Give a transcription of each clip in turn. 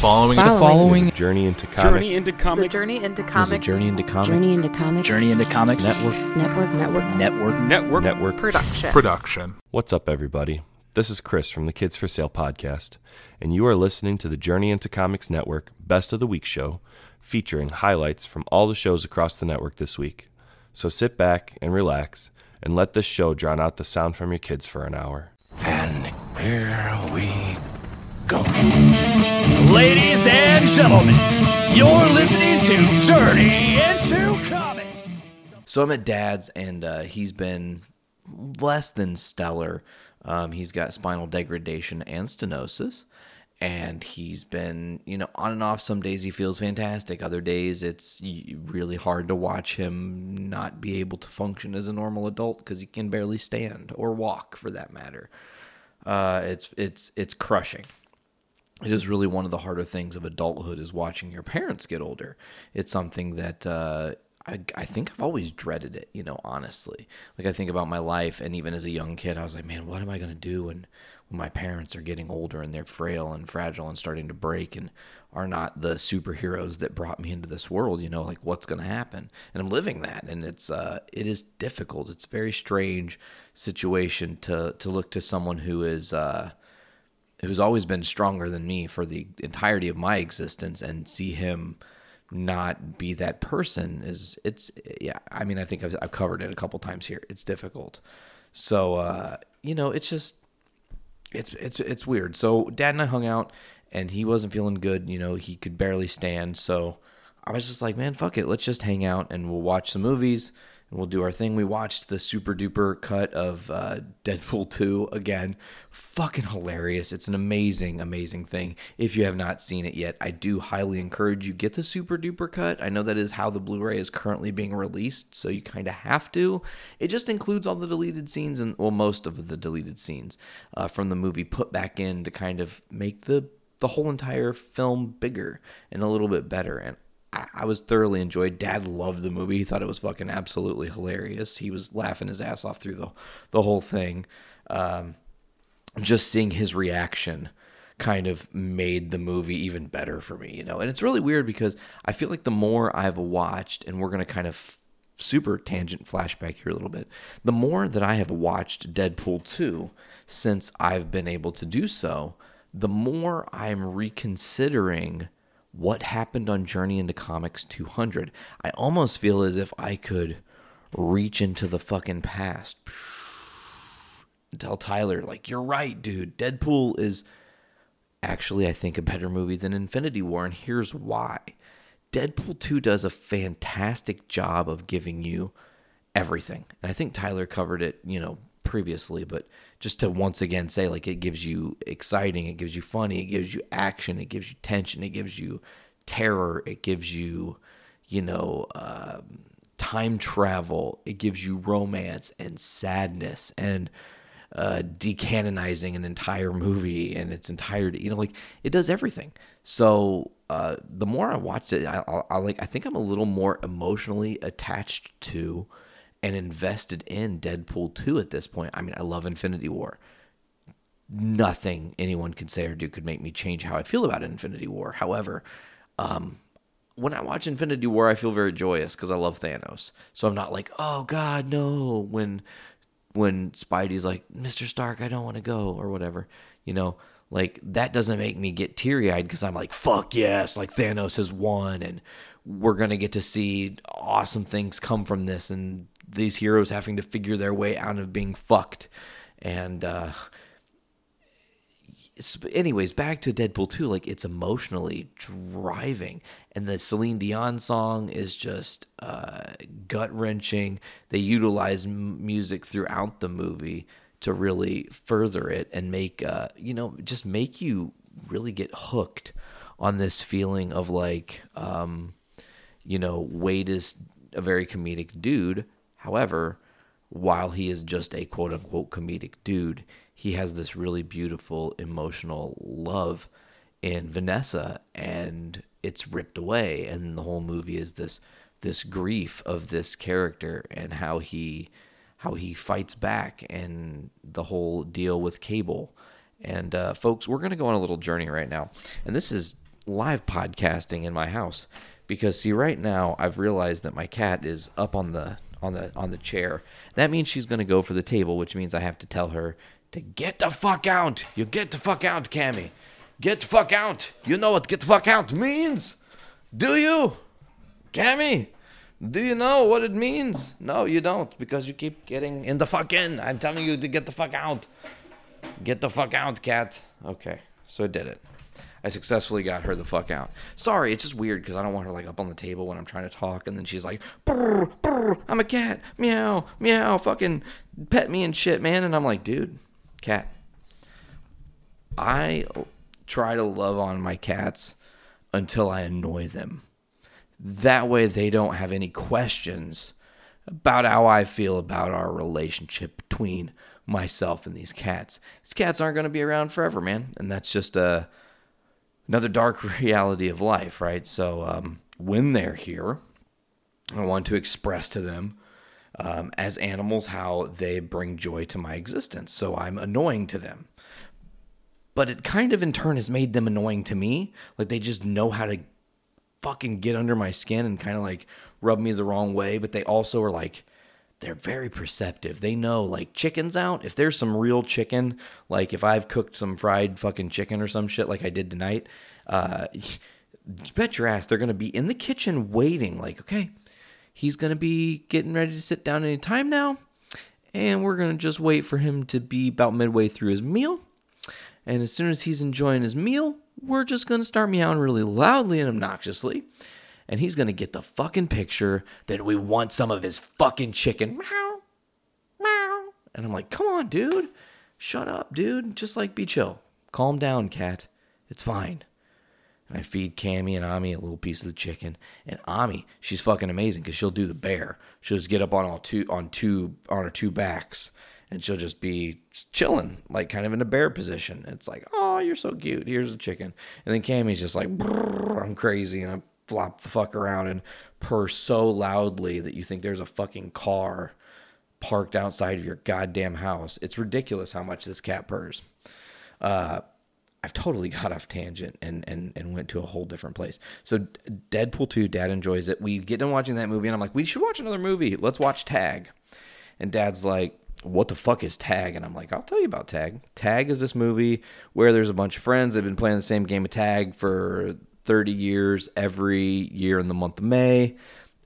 following. The following a journey into comic Journey into It's a comics journey into is a comic journey into comic Journey into Comics Journey into Comics network Network Network Network. network. network. production. production. What's up, everybody? This is Chris from the Kids for Sale podcast, and you are listening to the Journey into Comics Network Best of the Week show, featuring highlights from all the shows across the network this week. So sit back and relax, and let this show drown out the sound from your kids for an hour. And here we go. Ladies and gentlemen, you're listening to Journey into Comics. So I'm at Dad's, and uh, he's been less than stellar. Um, he's got spinal degradation and stenosis, and he's been, you know, on and off. Some days he feels fantastic. Other days it's really hard to watch him not be able to function as a normal adult because he can barely stand or walk, for that matter. Uh, it's it's it's crushing it is really one of the harder things of adulthood is watching your parents get older. It's something that uh, I, I think I've always dreaded it, you know, honestly. Like I think about my life, and even as a young kid, I was like, man, what am I going to do when, when my parents are getting older and they're frail and fragile and starting to break and are not the superheroes that brought me into this world, you know, like what's going to happen? And I'm living that, and it's uh, it is difficult. It's a very strange situation to to look to someone who is. Uh, who's always been stronger than me for the entirety of my existence and see him not be that person is it's yeah i mean i think i've, I've covered it a couple times here. It's difficult. So uh you know it's just it's it's it's weird. So dad and i hung out and he wasn't feeling good you know he could barely stand. So i was just like man fuck it. Let's just hang out and we'll watch some movies and we'll do our thing. We watched the super duper cut of uh, Deadpool 2 again. Fucking hilarious. It's an amazing, amazing thing. If you have not seen it yet, I do highly encourage you get the super duper cut. I know that is how the Blu-ray is currently being released, so you kind of have to. It just includes all the deleted scenes and well, most of the deleted scenes uh, from the movie put back in to kind of make the the whole entire film bigger and a little bit better. And I, I was thoroughly enjoyed. Dad loved the movie. He thought it was fucking absolutely hilarious. He was laughing his ass off through the the whole thing. Um, just seeing his reaction kind of made the movie even better for me, you know. And it's really weird because I feel like the more I've watched, and we're gonna kind of super tangent flashback here a little bit. The more that I have watched Deadpool 2 since I've been able to do so, the more I'm reconsidering what happened on Journey into Comics 200. I almost feel as if I could reach into the fucking past. And tell Tyler, like, you're right, dude. Deadpool is actually, I think, a better movie than Infinity War, and here's why. Deadpool 2 does a fantastic job of giving you everything. And I think Tyler covered it, you know, previously, but just to once again say, like, it gives you exciting, it gives you funny, it gives you action, it gives you tension, it gives you terror, it gives you, you know, um, time travel, it gives you romance and sadness and uh, decanonizing an entire movie and its entirety. You know, like it does everything. So uh, the more I watched it, I, I, I like. I think I'm a little more emotionally attached to and invested in Deadpool 2 at this point. I mean, I love Infinity War. Nothing anyone could say or do could make me change how I feel about Infinity War. However, um, when I watch Infinity War, I feel very joyous because I love Thanos. So I'm not like, oh God, no. When when Spidey's like, Mr. Stark, I don't want to go or whatever, you know, like that doesn't make me get teary eyed because I'm like, fuck yes, like Thanos has won and we're gonna get to see awesome things come from this and these heroes having to figure their way out of being fucked. And uh anyways, back to Deadpool 2, like it's emotionally driving. And the Celine Dion song is just uh, gut wrenching. They utilize m- music throughout the movie to really further it and make, uh, you know, just make you really get hooked on this feeling of like, um, you know, Wade is a very comedic dude. However, while he is just a quote unquote comedic dude, he has this really beautiful emotional love in Vanessa and it's ripped away and the whole movie is this this grief of this character and how he how he fights back and the whole deal with Cable. And uh, folks, we're going to go on a little journey right now. And this is live podcasting in my house because see right now I've realized that my cat is up on the on the on the chair. That means she's to go for the table, which means I have to tell her to get the fuck out. You get the fuck out, Cammy. Get the fuck out. You know what get the fuck out means? Do you? Cammy? Do you know what it means? No, you don't, because you keep getting in the fuck in. I'm telling you to get the fuck out. Get the fuck out, cat. Okay, so I did it. I successfully got her the fuck out. Sorry, it's just weird because I don't want her like up on the table when I'm trying to talk, and then she's like, brr, brr, "I'm a cat, meow, meow, fucking pet me and shit, man." And I'm like, "Dude, cat." I try to love on my cats until I annoy them. That way, they don't have any questions about how I feel about our relationship between myself and these cats. These cats aren't going to be around forever, man, and that's just a another dark reality of life, right? So um, when they're here, I want to express to them um, as animals how they bring joy to my existence. So I'm annoying to them. But it kind of in turn has made them annoying to me. Like they just know how to fucking get under my skin and kind of like rub me the wrong way. But they also are like, they're very perceptive. They know like chicken's out. If there's some real chicken, like if I've cooked some fried fucking chicken or some shit like I did tonight, uh, you bet your ass they're gonna be in the kitchen waiting. Like, okay, he's gonna be getting ready to sit down any time now, and we're gonna just wait for him to be about midway through his meal. And as soon as he's enjoying his meal, we're just gonna start meowing really loudly and obnoxiously and he's gonna get the fucking picture that we want some of his fucking chicken. Meow, meow. And I'm like, come on, dude. Shut up, dude. Just like be chill. Calm down, cat. It's fine. And I feed Cammy and Ami a little piece of the chicken. And Ami, she's fucking amazing because she'll do the bear. She'll just get up on all two on two on her two backs and she'll just be chilling, like kind of in a bear position. It's like, oh, you're so cute. Here's the chicken. And then Cammy's just like, I'm crazy and I'm flop the fuck around and purr so loudly that you think there's a fucking car parked outside of your goddamn house. It's ridiculous how much this cat purrs. Uh, I've totally got off tangent and, and, and went to a whole different place. So Deadpool 2, dad enjoys it. We get done watching that movie and I'm like, we should watch another movie. Let's watch Tag. And dad's like, what the fuck is Tag? And I'm like, I'll tell you about Tag. Tag is this movie where there's a bunch of friends. They've been playing the same game of Tag for 30 years every year in the month of May.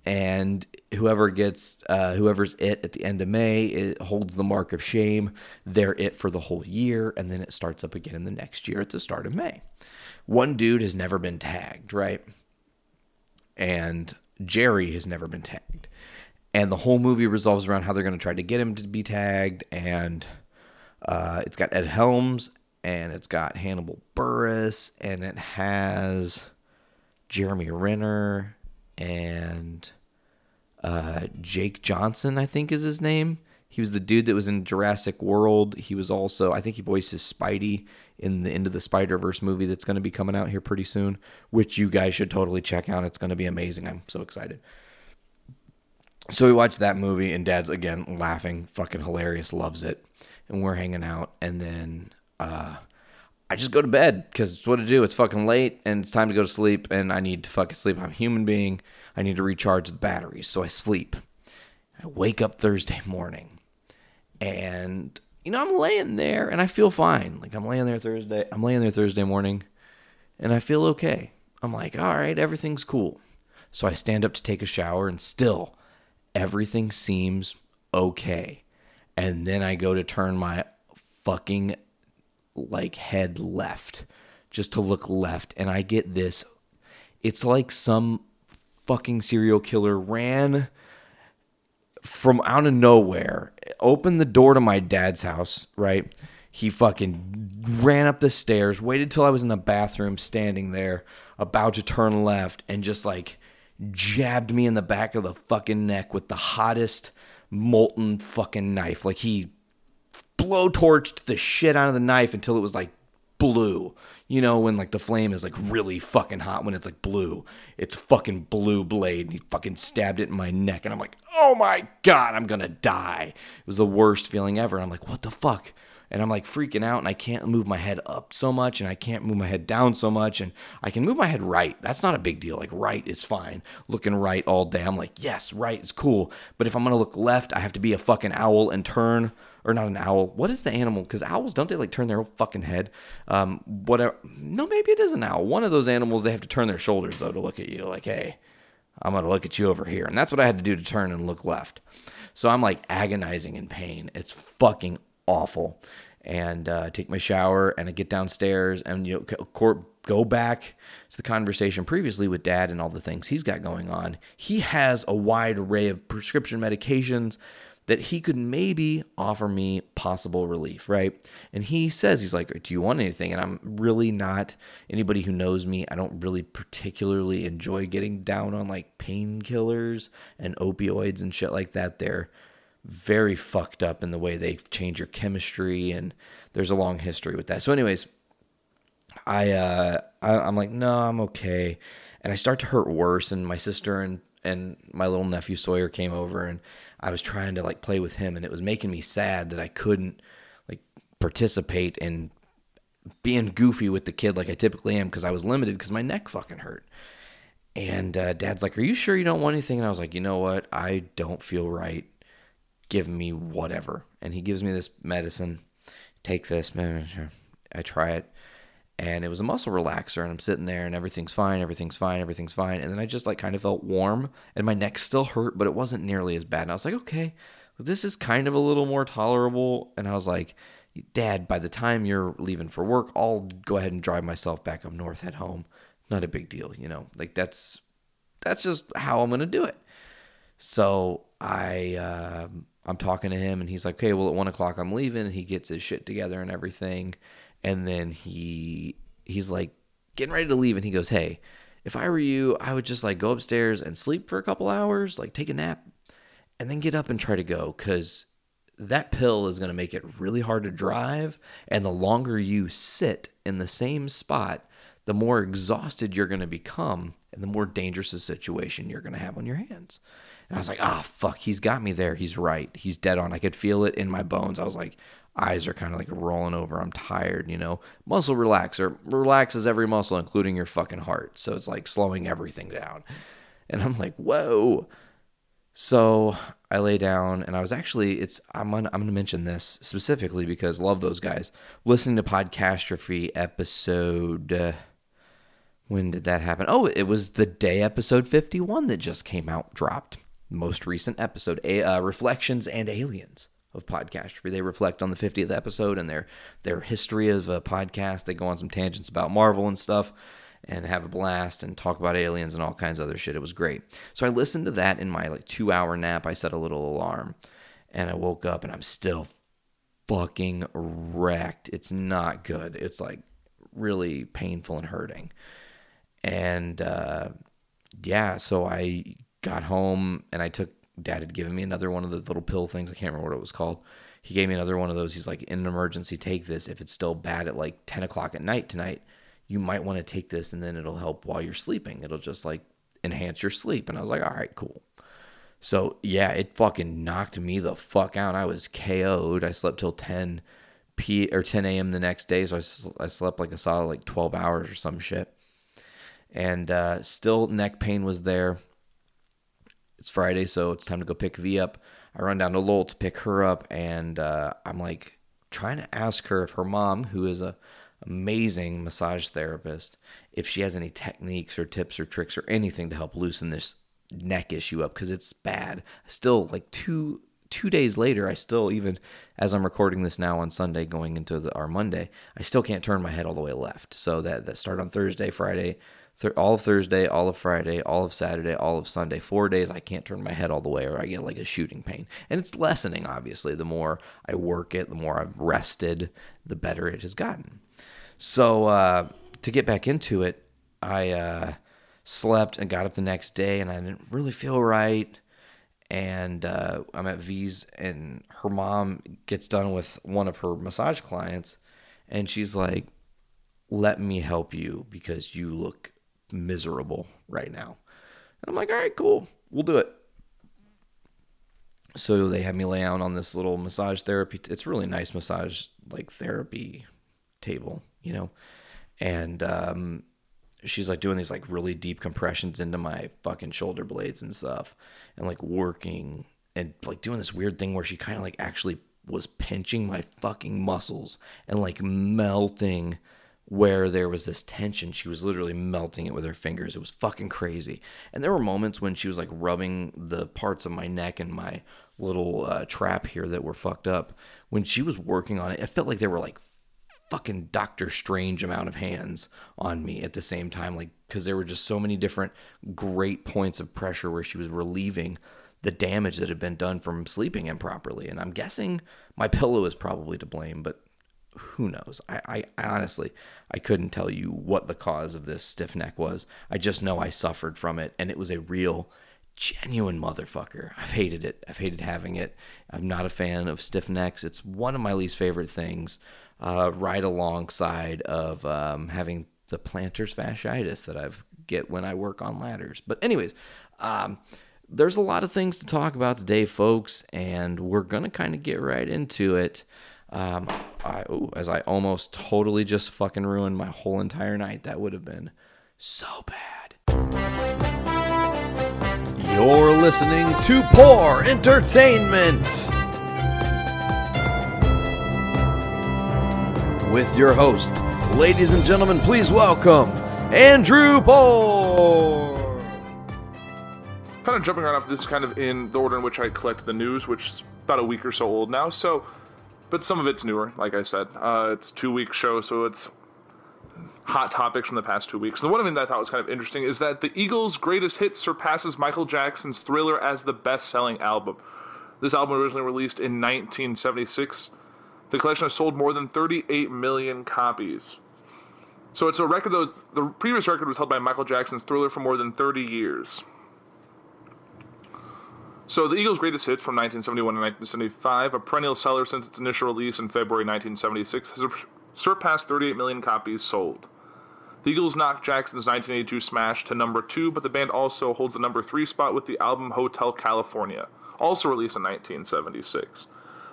And whoever gets, uh, whoever's it at the end of May, it holds the mark of shame. They're it for the whole year. And then it starts up again in the next year at the start of May. One dude has never been tagged, right? And Jerry has never been tagged. And the whole movie revolves around how they're going to try to get him to be tagged. And uh, it's got Ed Helms and it's got Hannibal Buress and it has Jeremy Renner and uh, Jake Johnson, I think is his name. He was the dude that was in Jurassic World. He was also, I think he voices Spidey in the Into the Spider Verse movie that's going to be coming out here pretty soon, which you guys should totally check out. It's going to be amazing. I'm so excited. So we watched that movie, and Dad's again laughing, fucking hilarious, loves it, and we're hanging out, and then uh, I just go to bed because it's what to do. It's fucking late and it's time to go to sleep and I need to fucking sleep. I'm a human being. I need to recharge the batteries. So I sleep. I wake up Thursday morning and, you know, I'm laying there and I feel fine. Like I'm laying there Thursday. I'm laying there Thursday morning and I feel okay. I'm like, all right, everything's cool. So I stand up to take a shower and still everything seems okay. And then I go to turn my fucking like head left just to look left and I get this. It's like some fucking serial killer ran from out of nowhere opened the door to my dad's house right? He fucking ran up the stairs waited till I was in the bathroom standing there about to turn left and just like jabbed me in the back of the fucking neck with the hottest molten fucking knife. Like he blowtorched the shit out of the knife until it was like blue. You know, when like the flame is like really fucking hot when it's like blue. It's fucking blue blade. And he fucking stabbed it in my neck. And I'm like, oh my God, I'm gonna die. It was the worst feeling ever. And I'm like, what the fuck? and I'm like freaking out and I can't move my head up so much and I can't move my head down so much and I can move my head right. That's not a big deal. Like right is fine. Looking right all day. I'm like, yes, right is cool. But if I'm gonna look left, I have to be a fucking owl and turn or not an owl. What is the animal? Because owls don't they like turn their whole fucking head? Um, whatever. No, maybe it is an owl. One of those animals they have to turn their shoulders though to look at you. Like, hey, I'm gonna look at you over here, and that's what I had to do to turn and look left. So I'm like agonizing in pain. It's fucking awful. And uh, take my shower and I get downstairs and you know go back to the conversation previously with dad and all the things he's got going on. He has a wide array of prescription medications that he could maybe offer me possible relief, right? And he says, he's like, Do you want anything? And I'm really not anybody who knows me, I don't really particularly enjoy getting down on like painkillers and opioids and shit like that. They're very fucked up in the way they change your chemistry, and there's a long history with that. So, anyways, I, uh, I I'm like, no, I'm okay. And I start to hurt worse, and my sister and and my little nephew Sawyer came over and I was trying to like play with him and it was making me sad that I couldn't like participate in being goofy with the kid like I typically am because I was limited because my neck fucking hurt. And uh, dad's like, Are you sure you don't want anything? And I was like, You know what? I don't feel right. Give me whatever. And he gives me this medicine. Take this. I try it and it was a muscle relaxer and i'm sitting there and everything's fine everything's fine everything's fine and then i just like kind of felt warm and my neck still hurt but it wasn't nearly as bad and i was like okay this is kind of a little more tolerable and i was like dad by the time you're leaving for work i'll go ahead and drive myself back up north head home. Not a big deal you know like that's that's just how i'm gonna do it. So i uh, i'm talking to him and he's like okay well at one o'clock i'm leaving and he gets his shit together and everything and then he he's like getting ready to leave and he goes hey if i were you i would just like go upstairs and sleep for a couple hours like take a nap and then get up and try to go because that pill is going to make it really hard to drive and the longer you sit in the same spot the more exhausted you're going to become and the more dangerous a situation you're going to have on your hands and i was like ah oh, fuck he's got me there. He's right. He's dead on. I could feel it in my bones. I was like eyes are kind of like rolling over. I'm tired, you know. Muscle relaxer relaxes every muscle, including your fucking heart. So it's like slowing everything down. And I'm like, whoa. So I lay down, and I was actually it's I'm gonna, I'm gonna mention this specifically because love those guys. Listening to Podcastrophe episode. Uh, when did that happen? Oh, it was the day episode 51 that just came out, dropped. Most recent episode, a, uh, Reflections and Aliens of Podcastrophe. They reflect on the 50th episode and their their history of a podcast. They go on some tangents about Marvel and stuff and have a blast and talk about aliens and all kinds of other shit. It was great. So I listened to that in my like 2-hour nap. I set a little alarm and I woke up and I'm still fucking wrecked. It's not good. It's like really painful and hurting. And uh yeah, so I got home and I took dad had given me another one of the little pill things. I can't remember what it was called. He gave me another one of those. He's like, in an emergency, take this. If it's still bad at like 10 o'clock at night tonight, you might want to take this and then it'll help while you're sleeping. It'll just like enhance your sleep. And I was like, all right, cool. So yeah, it fucking knocked me the fuck out. I was KO'd. I slept till 10 p or 10 a.m. the next day. So I, I slept like a solid like 12 hours or some shit. And uh, still neck pain was there it's Friday, so it's time to go pick V up. I run down to Lowell to pick her up, and uh, I'm like trying to ask her if her mom, who is a amazing massage therapist, if she has any techniques or tips or tricks or anything to help loosen this neck issue up because it's bad. Still, like two two days later, I still even as I'm recording this now on Sunday, going into the, our Monday, I still can't turn my head all the way left. So that that start on Thursday, Friday, th- all of Thursday, all of Friday, all of Saturday, all of Sunday. Four days I can't turn my head all the way, or I get like a shooting pain. And it's lessening, obviously. The more I work it, the more I've rested, the better it has gotten. So uh, to get back into it, I uh, slept and got up the next day, and I didn't really feel right. And uh, I'm at V's, and her mom gets done with one of her massage clients, and she's like, "Let me help you because you look miserable right now. And I'm like, all right, cool, we'll do it. so they have me lay down on this little massage therapy. It's really nice massage like therapy table, you know, and um, she's like doing these like really deep compressions into my fucking shoulder blades and stuff, and like working and like doing this weird thing where she kind of like actually was pinching my fucking muscles and like melting where there was this tension. She was literally melting it with her fingers. It was fucking crazy. And there were moments when she was like rubbing the parts of my neck and my little uh, trap here that were fucked up. When she was working on it, it felt like there were like fucking Doctor Strange amount of hands on me at the same time. Like, because there were just so many different great points of pressure where she was relieving the damage that had been done from sleeping improperly. And I'm guessing my pillow is probably to blame, but who knows? I, I, I, honestly, I couldn't tell you what the cause of this stiff neck was. I just know I suffered from it, and it was a real, genuine motherfucker. I've hated it. I've hated having it. I'm not a fan of stiff necks. It's one of my least favorite things, uh, right alongside of um, having the plantar's fasciitis that I get when I work on ladders. But anyways, um, there's a lot of things to talk about today, folks, and we're gonna kind of get right into it. Um, I, ooh, as I almost totally just fucking ruined my whole entire night. That would have been so bad. You're listening to Poor Entertainment with your host, ladies and gentlemen. Please welcome Andrew Poor. Kind of jumping right off, this is kind of in the order in which I collect the news, which is about a week or so old now. So but some of it's newer. Like I said, uh, it's two week show, so it's hot topics from the past two weeks. The one thing that I thought was kind of interesting is that the Eagles' greatest hit surpasses Michael Jackson's Thriller as the best selling album. This album originally released in 1976. The collection has sold more than 38 million copies. So it's a record that was, the previous record was held by Michael Jackson's Thriller for more than 30 years. So, the Eagles' greatest hits from 1971 to 1975, a perennial seller since its initial release in February 1976, has surpassed 38 million copies sold. The Eagles knocked Jackson's 1982 smash to number two, but the band also holds the number three spot with the album Hotel California, also released in 1976.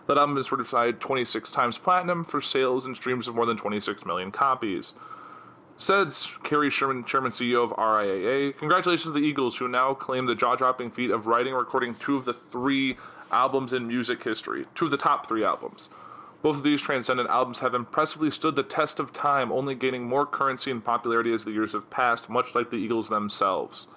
That album is certified 26 times platinum for sales and streams of more than 26 million copies. Says Cary Sherman, Chairman CEO of RIAA, congratulations to the Eagles, who now claim the jaw dropping feat of writing and recording two of the three albums in music history, two of the top three albums. Both of these transcendent albums have impressively stood the test of time, only gaining more currency and popularity as the years have passed, much like the Eagles themselves.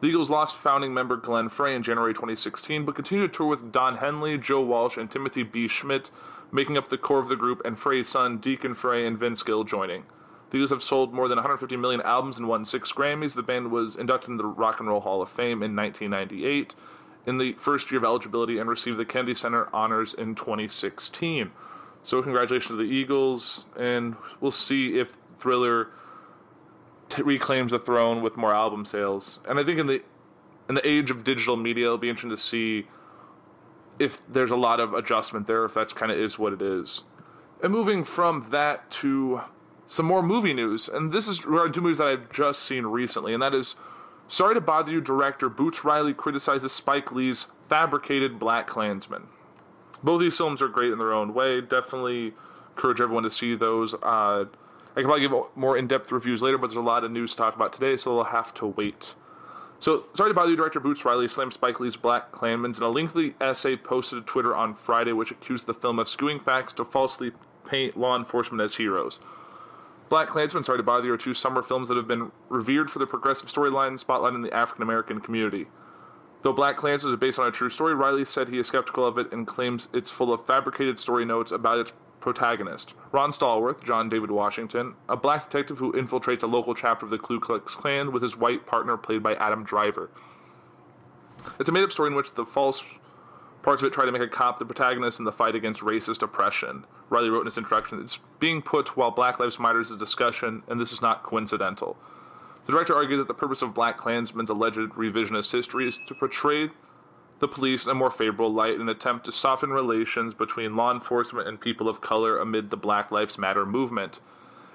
The Eagles lost founding member Glenn Frey in January 2016, but continued to tour with Don Henley, Joe Walsh, and Timothy B. Schmit, making up the core of the group, and Frey's son, Deacon Frey, and Vince Gill joining. The have sold more than 150 million albums and won six Grammys. The band was inducted into the Rock and Roll Hall of Fame in 1998 in the first year of eligibility and received the Kennedy Center honors in 2016. So, congratulations to the Eagles, and we'll see if Thriller t- reclaims the throne with more album sales. And I think in the in the age of digital media, it'll be interesting to see if there's a lot of adjustment there, if that's kind of is what it is. And moving from that to some more movie news, and this is regarding two movies that I've just seen recently, and that is Sorry to Bother You director Boots Riley criticizes Spike Lee's fabricated Black Klansman. Both these films are great in their own way. Definitely encourage everyone to see those. Uh, I can probably give more in depth reviews later, but there's a lot of news to talk about today, so they'll have to wait. So, sorry to bother you, director Boots Riley slammed Spike Lee's Black Klansman in a lengthy essay posted to Twitter on Friday, which accused the film of skewing facts to falsely paint law enforcement as heroes. Black Klansman, Sorry to Bother You are two summer films that have been revered for their progressive storyline spotlighting the African American community. Though Black Klansman is based on a true story, Riley said he is skeptical of it and claims it's full of fabricated story notes about its protagonist, Ron Stallworth, John David Washington, a black detective who infiltrates a local chapter of the Ku Klux Klan with his white partner played by Adam Driver. It's a made up story in which the false Parts of it try to make a cop the protagonist in the fight against racist oppression. Riley wrote in his introduction, It's being put while Black Lives Matter is a discussion, and this is not coincidental. The director argued that the purpose of Black Klansman's alleged revisionist history is to portray the police in a more favorable light in an attempt to soften relations between law enforcement and people of color amid the Black Lives Matter movement.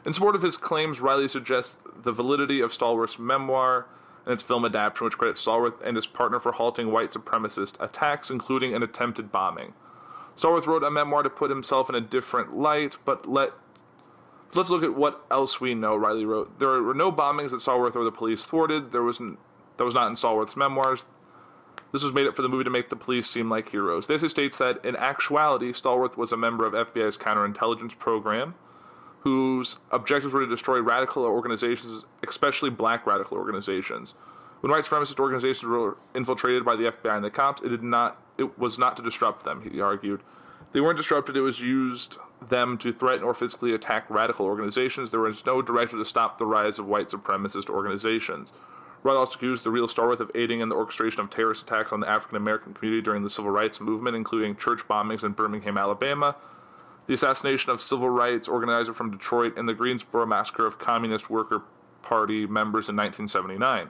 In support of his claims, Riley suggests the validity of Stallworth's memoir, and its film adaptation, which credits Stallworth and his partner for halting white supremacist attacks, including an attempted bombing. Stallworth wrote a memoir to put himself in a different light, but let let's look at what else we know. Riley wrote, "There were no bombings that Stallworth or the police thwarted. There was that was not in Stallworth's memoirs. This was made up for the movie to make the police seem like heroes. This states that in actuality, Stallworth was a member of FBI's counterintelligence program, whose objectives were to destroy radical organizations, especially black radical organizations. When white supremacist organizations were infiltrated by the FBI and the cops, it did not it was not to disrupt them, he argued. They weren't disrupted, it was used them to threaten or physically attack radical organizations. There was no directive to stop the rise of white supremacist organizations. Riley also accused the real Stallworth of aiding in the orchestration of terrorist attacks on the African American community during the civil rights movement, including church bombings in Birmingham, Alabama, the assassination of civil rights organizer from Detroit, and the Greensboro massacre of Communist Worker Party members in 1979.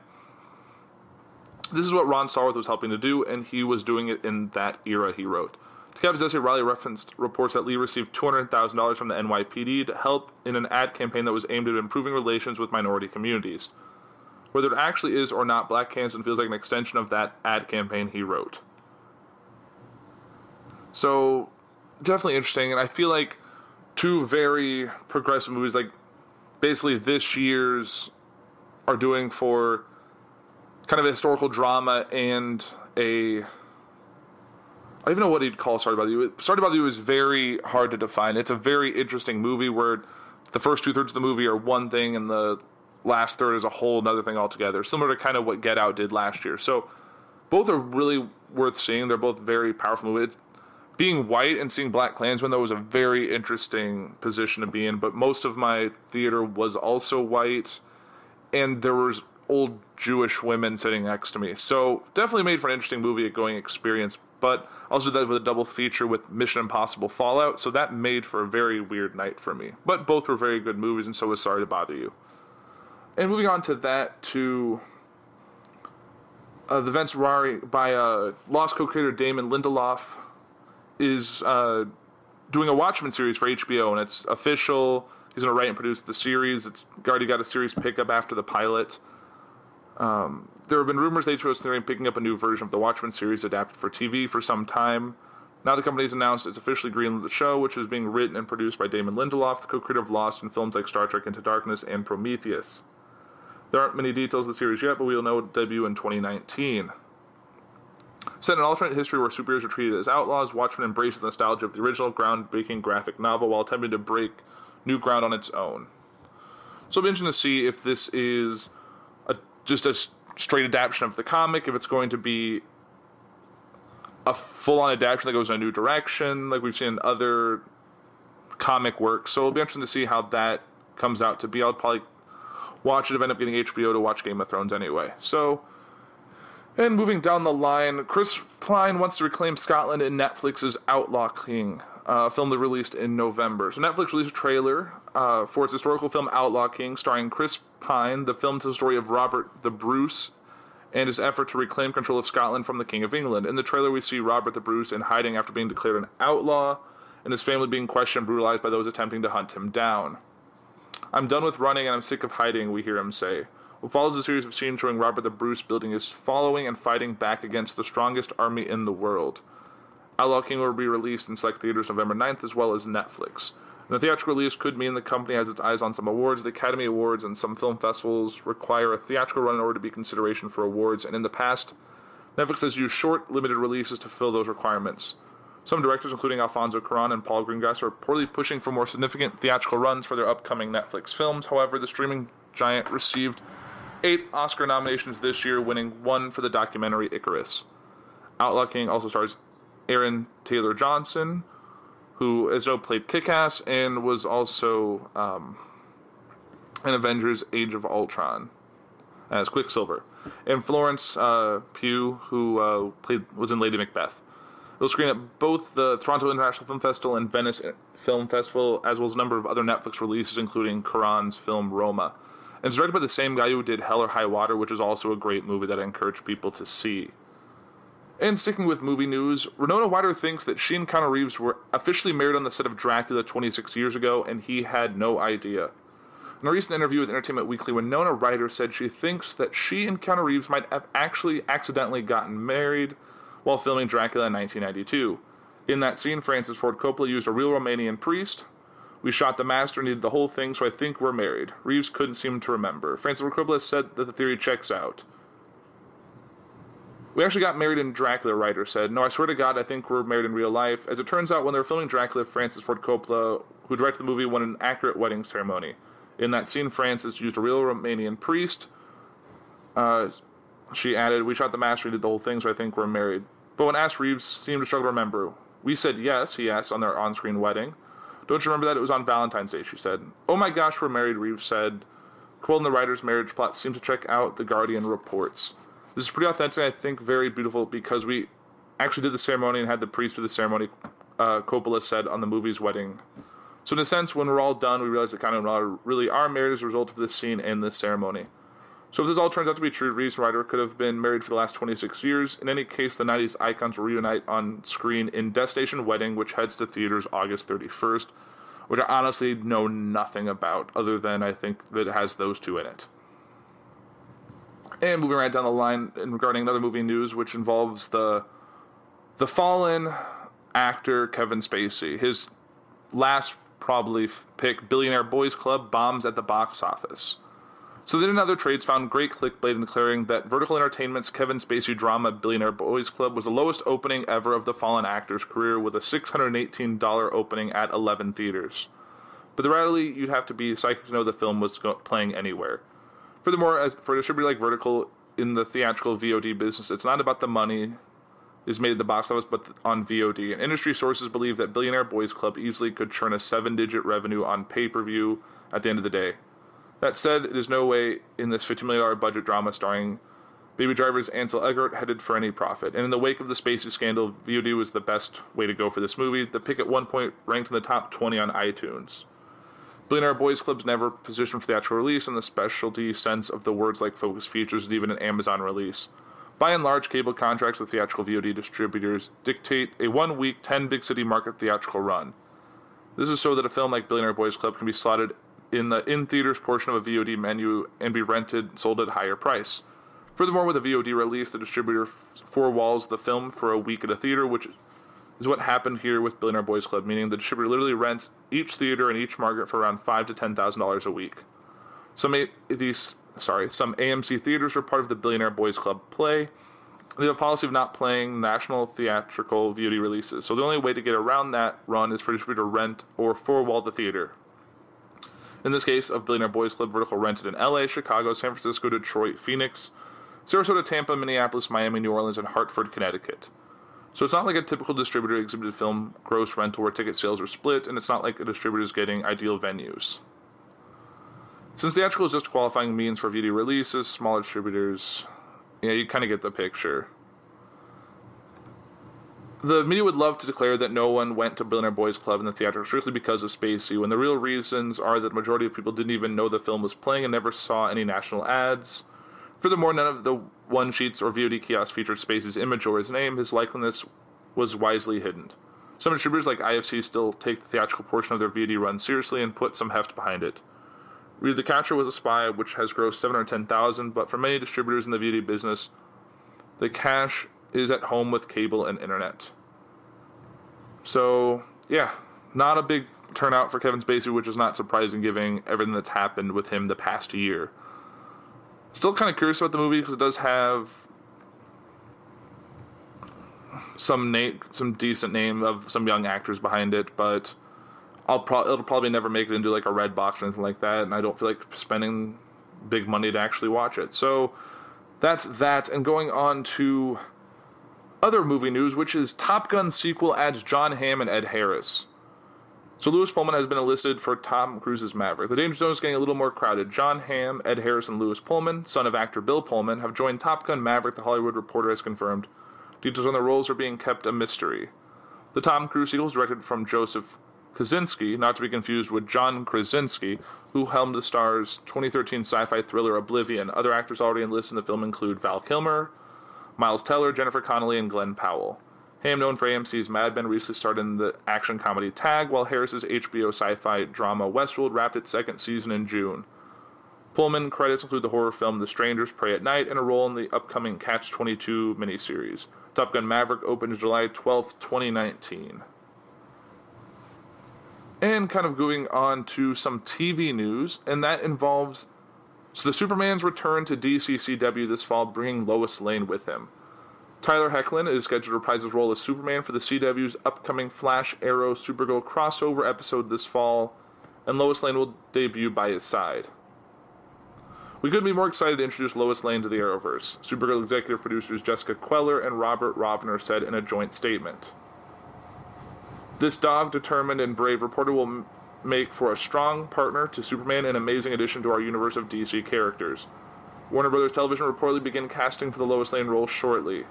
This is what Ron Stallworth was helping to do, and he was doing it in that era, he wrote. To cap his essay, Riley referenced reports that Lee received $200,000 from the NYPD to help in an ad campaign that was aimed at improving relations with minority communities. Whether it actually is or not, Black Klansman feels like an extension of that ad campaign he wrote. So, definitely interesting, and I feel like two very progressive movies, like basically this year's, are doing for kind of a historical drama and a. I don't even know what he'd call Started by the You. Started is very hard to define. It's a very interesting movie where the first two thirds of the movie are one thing and the last third is a whole another thing altogether. Similar to kind of what Get Out did last year. So both are really worth seeing. They're both very powerful movies. Being white and seeing Black Klansman though was a very interesting position to be in. But most of my theater was also white, and there was old Jewish women sitting next to me. So definitely made for an interesting movie going experience. But also that with a double feature with Mission Impossible Fallout. So that made for a very weird night for me. But both were very good movies, and so was Sorry to Bother You. And moving on to that, to uh, the Vince Rari by uh, Lost co-creator Damon Lindelof is uh, doing a Watchmen series for HBO, and it's official. He's going to write and produce the series. It's already got a series pickup after the pilot. Um, there have been rumors HBO is considering picking up a new version of the Watchmen series adapted for TV for some time. Now the company's announced it's officially greenlit the show, which is being written and produced by Damon Lindelof, the co-creator of Lost and films like Star Trek Into Darkness and Prometheus. There aren't many details of the series yet, but we'll know it debut in 2019. Set in an alternate history where superheroes are treated as outlaws, Watchmen embraces the nostalgia of the original groundbreaking graphic novel while attempting to break new ground on its own. So it'll be interesting to see if this is just a straight adaptation of the comic, if it's going to be a full-on adaptation that goes in a new direction, like we've seen in other comic work. So it'll be interesting to see how that comes out to be. I'll probably watch it if I end up getting HBO to watch Game of Thrones anyway. So, and moving down the line, Chris Pine wants to reclaim Scotland in Netflix's Outlaw King, uh, film that released in November. So Netflix released a trailer uh, for its historical film Outlaw King, starring Chris Pine. The film tells the story of Robert the Bruce and his effort to reclaim control of Scotland from the King of England. In the trailer, we see Robert the Bruce in hiding after being declared an outlaw, and his family being questioned brutalized by those attempting to hunt him down. I'm done with running and I'm sick of hiding, we hear him say. What follows a series of scenes showing Robert the Bruce building his following and fighting back against the strongest army in the world. Outlaw King will be released in select theaters November 9th as well as Netflix. The theatrical release could mean the company has its eyes on some awards. The Academy Awards and some film festivals require a theatrical run in order to be consideration for awards, and in the past, Netflix has used short, limited releases to fill those requirements. Some directors, including Alfonso Cuarón and Paul Greengrass, are reportedly pushing for more significant theatrical runs for their upcoming Netflix films. However, the streaming giant received eight Oscar nominations this year, winning one for the documentary Icarus. Outlaw King also stars Aaron Taylor Johnson, who as well played Kick-Ass and was also um, in Avengers: Age of Ultron as Quicksilver, and Florence uh, Pugh, who uh, played was in Lady Macbeth. It'll screen at both the Toronto International Film Festival and Venice Film Festival, as well as a number of other Netflix releases, including Cuarón's film Roma. And it's directed by the same guy who did Hell or High Water, which is also a great movie that I encourage people to see. And sticking with movie news, Winona Ryder thinks that she and Keanu Reeves were officially married on the set of Dracula 26 years ago, and he had no idea. In a recent interview with Entertainment Weekly, Winona Ryder said she thinks that she and Keanu Reeves might have actually accidentally gotten married while filming Dracula in 1992. In that scene, Francis Ford Coppola used a real Romanian priest. We shot the master, and needed the whole thing, so I think we're married. Reeves couldn't seem to remember. Francis Ford Coppola said that the theory checks out. We actually got married in Dracula, Ryder said. No, I swear to God, I think we're married in real life. As it turns out, when they were filming Dracula, Francis Ford Coppola, who directed the movie, won an accurate wedding ceremony. In that scene, Francis used a real Romanian priest. Uh, she added, We shot the master, did the whole thing, so I think we're married. But when asked, Reeves seemed to struggle to remember. We said yes, he asked, on their on screen wedding. Don't you remember that? It was on Valentine's Day, she said. Oh my gosh, we're married, Reeves said. Quill the Ryder's marriage plot seemed to check out the Guardian reports. This is pretty authentic, I think very beautiful because we actually did the ceremony and had the priest do the ceremony, uh, Coppola said on the movie's wedding. So, in a sense, when we're all done, we realize that kind of really are married as a result of this scene and this ceremony. So, if this all turns out to be true, Reeves and Ryder could have been married for the last 26 years. In any case, the 90s icons will reunite on screen in Destination Wedding, which heads to theaters August 31st, which I honestly know nothing about, other than I think that it has those two in it. And moving right down the line regarding another movie news, which involves the the fallen actor Kevin Spacey. His last probably pick, Billionaire Boys Club, bombs at the box office. So then another trades found great clickbait in declaring that Vertical Entertainment's Kevin Spacey drama Billionaire Boys Club was the lowest opening ever of the fallen actor's career with a $618 opening at 11 theaters. But the reality, you'd have to be psychic to know the film was playing anywhere. Furthermore, as for a distributor like Vertical in the theatrical VOD business, it's not about the money is made at the box office, but on VOD. And industry sources believe that Billionaire Boys Club easily could churn a seven-digit revenue on pay-per-view at the end of the day. That said, it is no way in this $50 million budget drama starring Baby Driver's Ansel Elgort headed for any profit. And in the wake of the Spacey scandal, VOD was the best way to go for this movie. The pick at one point ranked in the top 20 on iTunes. Billionaire Boys Club's never positioned for theatrical release in the specialty sense of the words like focus features and even an Amazon release. By and large, cable contracts with theatrical VOD distributors dictate a one week, 10 big city market theatrical run. This is so that a film like Billionaire Boys Club can be slotted in the in theaters portion of a VOD menu and be rented sold at a higher price. Furthermore, with a VOD release, the distributor four walls the film for a week at a theater, which is what happened here with Billionaire Boys Club, meaning the distributor literally rents each theater and each market for around five to ten thousand dollars a week. Some a- these sorry, some AMC theaters are part of the Billionaire Boys Club play. They have a policy of not playing national theatrical beauty releases, so the only way to get around that run is for a distributor to rent or four wall the theater. In this case, of Billionaire Boys Club, Vertical rented in LA, Chicago, San Francisco, Detroit, Phoenix, Sarasota, Tampa, Minneapolis, Miami, New Orleans, and Hartford, Connecticut. So it's not like a typical distributor exhibited film gross rental where ticket sales are split, and it's not like a distributor is getting ideal venues. Since theatrical is just qualifying means for VD releases, smaller distributors, yeah, you kind of get the picture. The media would love to declare that no one went to Billionaire Boys Club in the theater strictly because of Spacey, when the real reasons are that the majority of people didn't even know the film was playing and never saw any national ads. Furthermore, none of the one sheets or VOD kiosks featured Spacey's image or his name. His likeness was wisely hidden. Some distributors like IFC still take the theatrical portion of their VOD run seriously and put some heft behind it. Read the Catcher was a spy, which has grossed 710,000, but for many distributors in the VOD business, the cash is at home with cable and internet. So, yeah, not a big turnout for Kevin Spacey, which is not surprising given everything that's happened with him the past year. Still kind of curious about the movie because it does have some name, some decent name of some young actors behind it, but I'll pro- it'll probably never make it into like a red box or anything like that, and I don't feel like spending big money to actually watch it. So that's that, and going on to other movie news, which is Top Gun sequel adds Jon Hamm and Ed Harris. So Lewis Pullman has been enlisted for Tom Cruise's Maverick. The Danger Zone is getting a little more crowded. Jon Hamm, Ed Harris, and Lewis Pullman, son of actor Bill Pullman, have joined Top Gun Maverick, the Hollywood Reporter has confirmed. Details on their roles are being kept a mystery. The Tom Cruise sequel is directed from Joseph Kosinski, not to be confused with John Krasinski, who helmed the star's 2013 sci-fi thriller Oblivion. Other actors already enlisted in the film include Val Kilmer, Miles Teller, Jennifer Connelly, and Glen Powell. Hamm, known for AMC's Mad Men, recently starred in the action comedy Tag, while Harris's HBO sci fi drama Westworld wrapped its second season in June. Pullman credits include the horror film The Strangers Prey at Night and a role in the upcoming Catch 22 miniseries. Top Gun Maverick opens July 12th, 2019. And kind of going on to some TV news, and that involves so the Superman's return to DCCW this fall, bringing Lois Lane with him. Tyler Hoechlin is scheduled to reprise his role as Superman for the CW's upcoming Flash Arrow Supergirl crossover episode this fall, and Lois Lane will debut by his side. We couldn't be more excited to introduce Lois Lane to the Arrowverse, Supergirl executive producers Jessica Queller and Robert Rovner said in a joint statement. This dog, determined and brave reporter will m- make for a strong partner to Superman and an amazing addition to our universe of DC characters. Warner Brothers Television reportedly begin casting for the Lois Lane role shortly.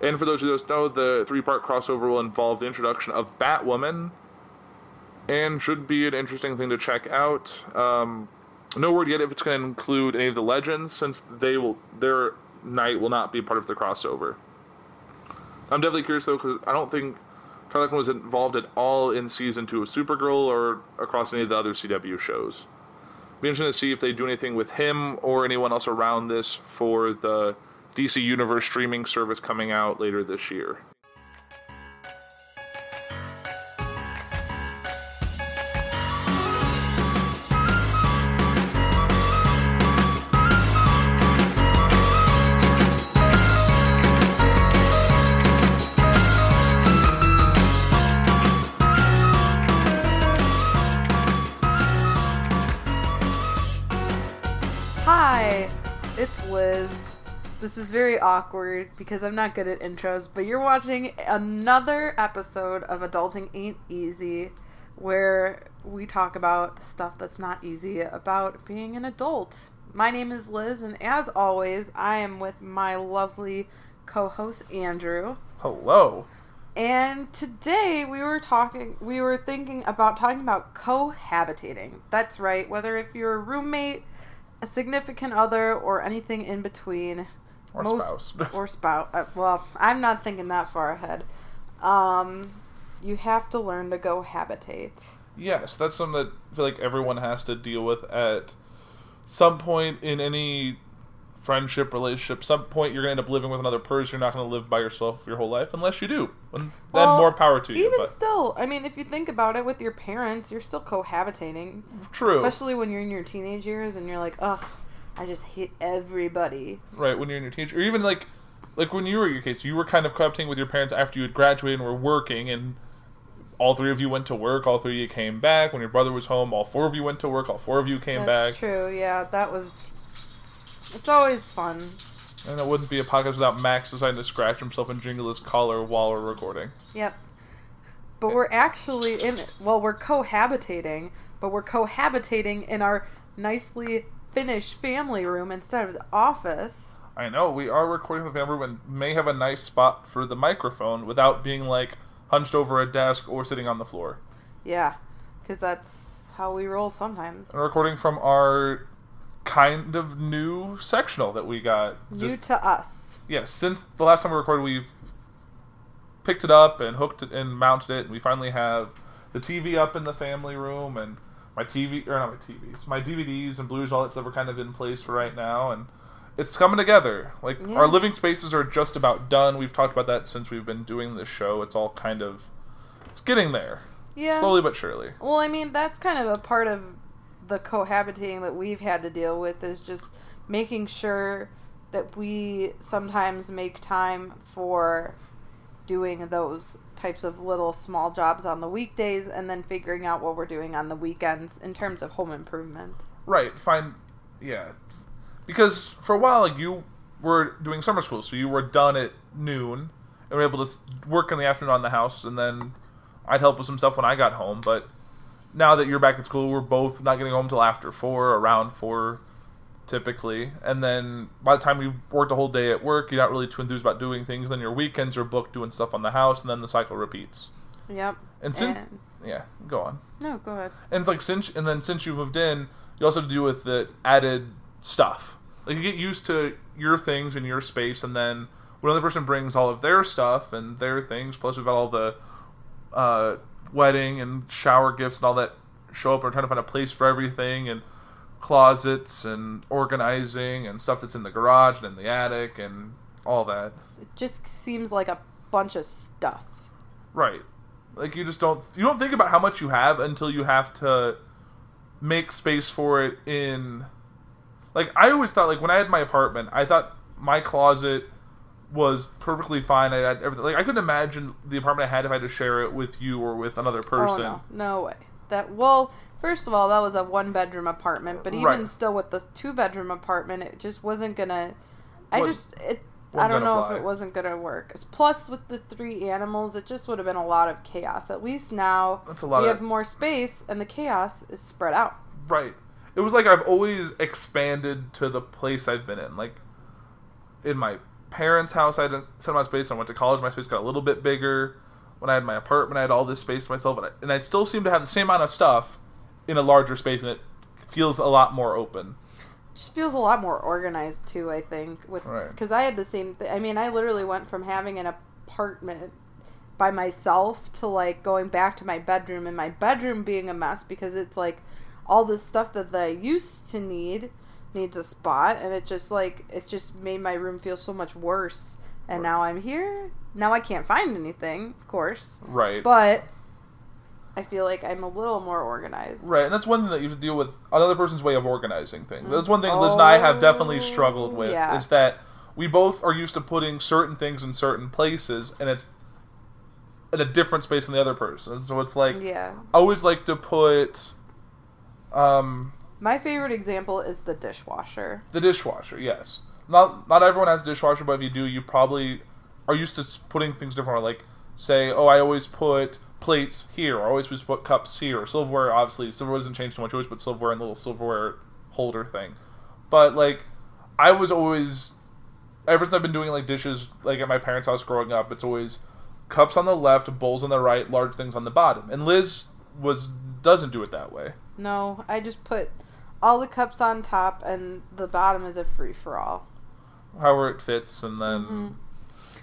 And for those who don't know, the three part crossover will involve the introduction of Batwoman and should be an interesting thing to check out. Um, no word yet if it's going to include any of the legends, since they will their night will not be part of the crossover. I'm definitely curious though, because I don't think Hoechlin was involved at all in season two of Supergirl or across any of the other CW shows. Be interesting to see if they do anything with him or anyone else around this for the DC Universe streaming service coming out later this year. Hi, it's Liz. This is very awkward because I'm not good at intros, but you're watching another episode of Adulting Ain't Easy where we talk about the stuff that's not easy about being an adult. My name is Liz, and as always, I am with my lovely co host Andrew. Hello. And today we were talking, we were thinking about talking about cohabitating. That's right, whether if you're a roommate, a significant other, or anything in between. Or spouse. or spouse. Uh, well, I'm not thinking that far ahead. Um, you have to learn to go habitate. Yes, that's something that I feel like everyone has to deal with at some point in any friendship, relationship. Some point you're going to end up living with another person. You're not going to live by yourself your whole life unless you do. And then more power to you. Even But still, I mean, if you think about it with your parents, you're still cohabitating. True. Especially when you're in your teenage years and you're like, ugh, I just hate everybody. right when you're in your teenage, or even like like when you were in your case, you were kind of cohabitating with your parents after you had graduated and were working, and all three of you went to work. All three of you came back. When your brother was home, all four of you went to work. All four of you came That's back. true. Yeah, that was. It's always fun. And it wouldn't be a podcast without Max deciding to scratch himself and jingle his collar while we're recording. Yep. But we're actually in. Well, we're cohabitating, but we're cohabitating in our nicely finished family room instead of the office. I know we are recording the family room and may have a nice spot for the microphone without being like hunched over a desk or sitting on the floor. Yeah, because that's how we roll sometimes. And recording from our kind of new sectional that we got. New Just, to us. yes, since the last time we recorded, we've picked it up and hooked it and mounted it, and we finally have the TV up in the family room and my TV or not my TVs, my DVDs and Blues, all that stuff are kind of in place for right now, and it's coming together. Like Yeah. our living spaces are just about done. We've talked about that since we've been doing this show. It's all kind of it's getting there, Yeah. slowly but surely. Well, I mean, that's kind of a part of the cohabitating that we've had to deal with is just making sure that we sometimes make time for doing those types of little small jobs on the weekdays and then figuring out what we're doing on the weekends in terms of home improvement. Right. Find. Yeah. Because for a while you were doing summer school, so you were done at noon and were able to work in the afternoon on the house, and then I'd help with some stuff when I got home. But now that you're back at school, we're both not getting home till after four, around four, typically. And then by the time you've worked a whole day at work, you're not really too enthused about doing things. Then your weekends are booked doing stuff on the house, and then the cycle repeats. Yep. And since And- yeah, go on. No, go ahead. And it's like since and then since you moved in, you also have to deal with the added stuff. Like you get used to your things and your space, and then when another person brings all of their stuff and their things, plus we've got all the uh, wedding and shower gifts and all that show up. We're trying to find a place for everything, and closets and organizing and stuff that's in the garage and in the attic and all that. It just seems like a bunch of stuff. Right. Like you just don't you don't think about how much you have until you have to make space for it in like I always thought like when I had my apartment, I thought my closet was perfectly fine. I had everything like I couldn't imagine the apartment I had if I had to share it with you or with another person. Oh no, no way. That well, first of all, that was a one bedroom apartment, but even Right. still with the two bedroom apartment, it just wasn't gonna. I What- just it. I don't know fly. if it wasn't gonna work. Plus, with the three animals, it just would have been a lot of chaos. At least now That's a lot we of- have more space, and the chaos is spread out. Right. It was like I've always expanded to the place I've been in. Like in my parents' house, I had a set amount of space. I went to college, my space got a little bit bigger. When I had my apartment, I had all this space to myself, and I, and I still seem to have the same amount of stuff in a larger space, and it feels a lot more open. just feels a lot more organized too. I think with Right. because I had the same. Th- I mean, I literally went from having an apartment by myself to like going back to my bedroom and my bedroom being a mess because it's like all the stuff that I used to need needs a spot and it just like it just made my room feel so much worse and now I'm here now I can't find anything of course Right. but I feel like I'm a little more organized Right, and that's one thing that you have to deal with another person's way of organizing things. That's one thing Liz and I have definitely struggled with yeah. is that we both are used to putting certain things in certain places, and it's in a different space than the other person. So it's like yeah I always like to put um, my favorite example is the dishwasher the dishwasher. Yes, not not everyone has a dishwasher, but if you do, you probably are used to putting things different. Like say, oh, I always put plates here, I always just put cups here. Silverware, obviously, silverware doesn't change too much. You always put silverware in the little silverware holder thing. But like, I was always ever since I've been doing like dishes, like at my parents' house growing up, it's always cups on the left, bowls on the right, large things on the bottom. And Liz was doesn't do it that way. No, I just put all the cups on top, and the bottom is a free for all. However it fits, and then mm-hmm.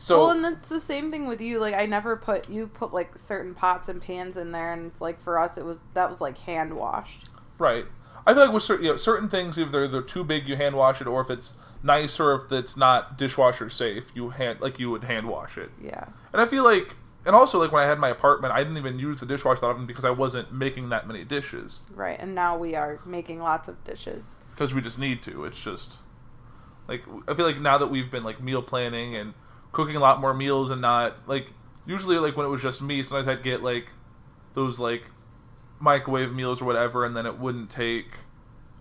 So well, and that's the same thing with you. Like, I never put you put like certain pots and pans in there, and it's like for us, it was that was like hand washed. Right. I feel like with certain, you know, certain things, if they're, they're too big, you hand wash it, or if it's nice, or if it's not dishwasher safe, you hand like you would hand wash it. Yeah, And I feel like, and also like when I had my apartment, I didn't even use the dishwasher that often because I wasn't making that many dishes right. And now we are making lots of dishes. because we just need to. It's just like I feel like now that we've been like meal planning and cooking a lot more meals and not like usually like when it was just me, sometimes I'd get like those like microwave meals or whatever, and then it wouldn't take.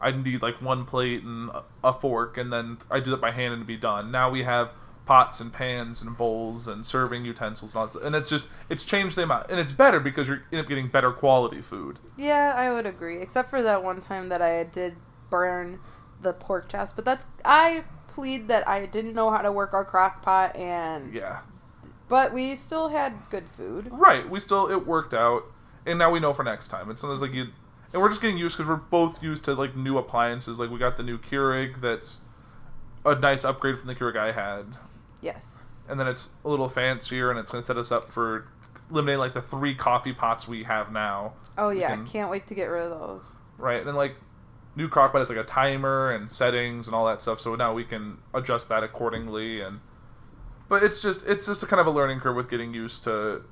I'd need like one plate and a- fork, and then I'd do that by hand and it'd be done. Now we have pots and pans and bowls and serving utensils and all that, and it's just it's changed the amount, and it's better because you're end up getting better quality food. Yeah, I would agree. Except for that one time that I did burn the pork chest, but that's I plead that I didn't know how to work our crock pot, and Yeah, but we still had good food. right. We still it worked out, and now we know for next time. It's sometimes like you, and we're just getting used because we're both used to like new appliances. Like we got the new Keurig that's a nice upgrade from the Keurig I had. Yes. and then it's a little fancier and it's going to set us up for eliminating like the three coffee pots we have now Oh yeah, can- can't wait to get rid of those. right and then like new crockpot has like a timer and settings and all that stuff. So now we can adjust that accordingly. And but it's just it's just a kind of a learning curve with getting used to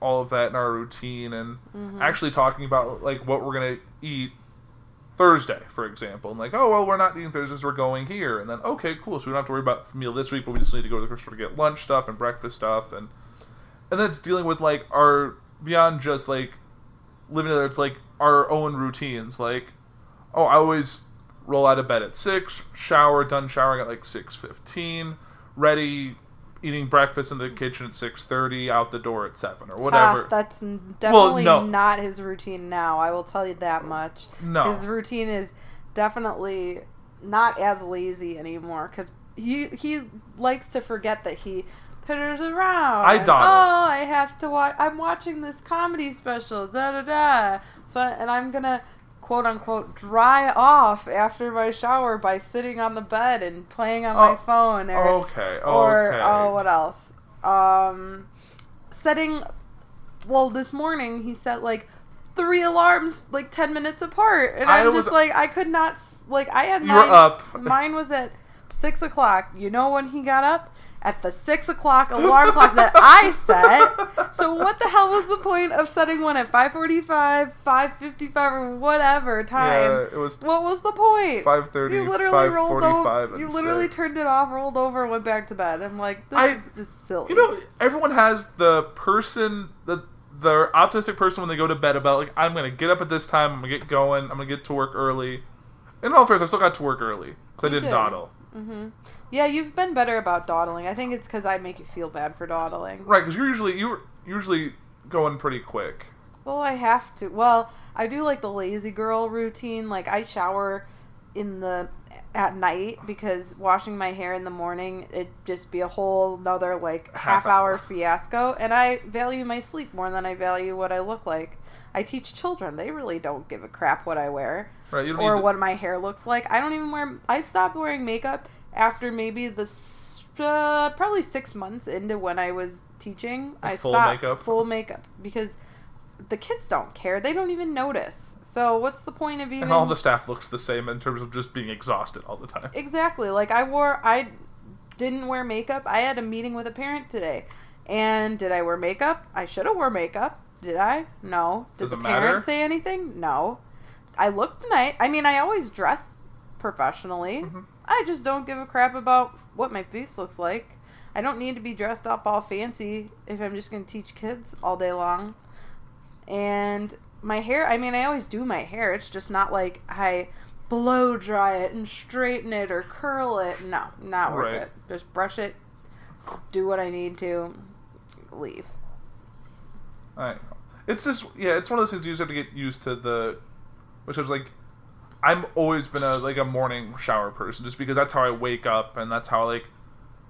all of that in our routine and mm-hmm. actually talking about like what we're going to eat Thursday, for example, and like, oh well, we're not eating Thursdays, we're going here, and then okay, cool, so we don't have to worry about meal this week, but we just need to go to the grocery store to get lunch stuff and breakfast stuff, and and then it's dealing with like our beyond just like living together, it's like our own routines, like oh, I always roll out of bed at six, shower, done showering at like six fifteen, ready, eating breakfast in the kitchen at six thirty, out the door at seven or whatever. Ah, that's definitely no. not his routine now. I will tell you that much. No. his routine is definitely not as lazy anymore because he he likes to forget that he pitters around. I dawdle. Oh, I have to watch. I'm watching this comedy special. Da da da. So and I'm gonna quote unquote dry off after my shower by sitting on the bed and playing on my Oh, phone. Or, okay, Or okay. oh, what else? Um, setting. Well, this morning he set like three alarms like 10 minutes apart and I i'm was- just like i could not like i had mine up. mine was at six o'clock you know when he got up at the six o'clock alarm clock that i set so what the hell was the point of setting one at 545 555 or whatever time Yeah, it was what was the point 5:30, you literally rolled 5:45, over you literally 6. turned it off rolled over and went back to bed i'm like this I- is just silly You know, everyone has the person the the optimistic person when they go to bed about like I'm gonna get up at this time. I'm gonna get going. I'm gonna get to work early. In all fairness, I still got to work early because I didn't did. dawdle. Mm-hmm. Yeah, you've been better about dawdling. I think it's because I make you feel bad for dawdling. Right, because you're usually you're usually going pretty quick. Well, I have to. Well, I do like the lazy girl routine. Like I shower in the at night because washing my hair in the morning it just be a whole another like half, Half hour hour. fiasco. And I value my sleep more than I value what I look like. I teach children; they really don't give a crap what I wear Right, you don't or need to- what my hair looks like. I don't even wear. I stopped wearing makeup after maybe the uh, probably six months into when I was teaching. I full stopped makeup? full makeup because the kids don't care. They don't even notice. So what's the point of even? And all the staff looks the same in terms of just being exhausted all the time. exactly like I wore. I didn't wear makeup. I had a meeting with a parent today, and did I wear makeup? I should have wore makeup. Did I? No. Did Does the it parent say anything? No. I looked nice. I mean, I always dress professionally. Mm-hmm. I just don't give a crap about what my face looks like. I don't need to be dressed up all fancy if I'm just going to teach kids all day long. And my hair, I mean, I always do my hair. It's just not like I blow dry it and straighten it or curl it. No, not worth Right. it. Just brush it, do what I need to, leave. I know. It's just yeah, it's one of those things you just have to get used to the which is like I'm always been a like a morning shower person just because that's how I wake up and that's how like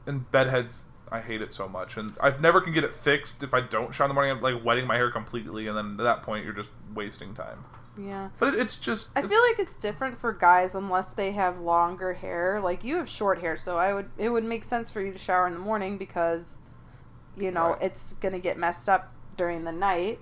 in bedheads I hate it so much and I've never can get it fixed if I don't shower in the morning I'm like wetting my hair completely and then at that point you're just wasting time. Yeah. But it, it's just I it's- feel like it's different for guys unless they have longer hair. Like you have short hair, so I would it would make sense for you to shower in the morning because you know, Right. it's going to get messed up during the night.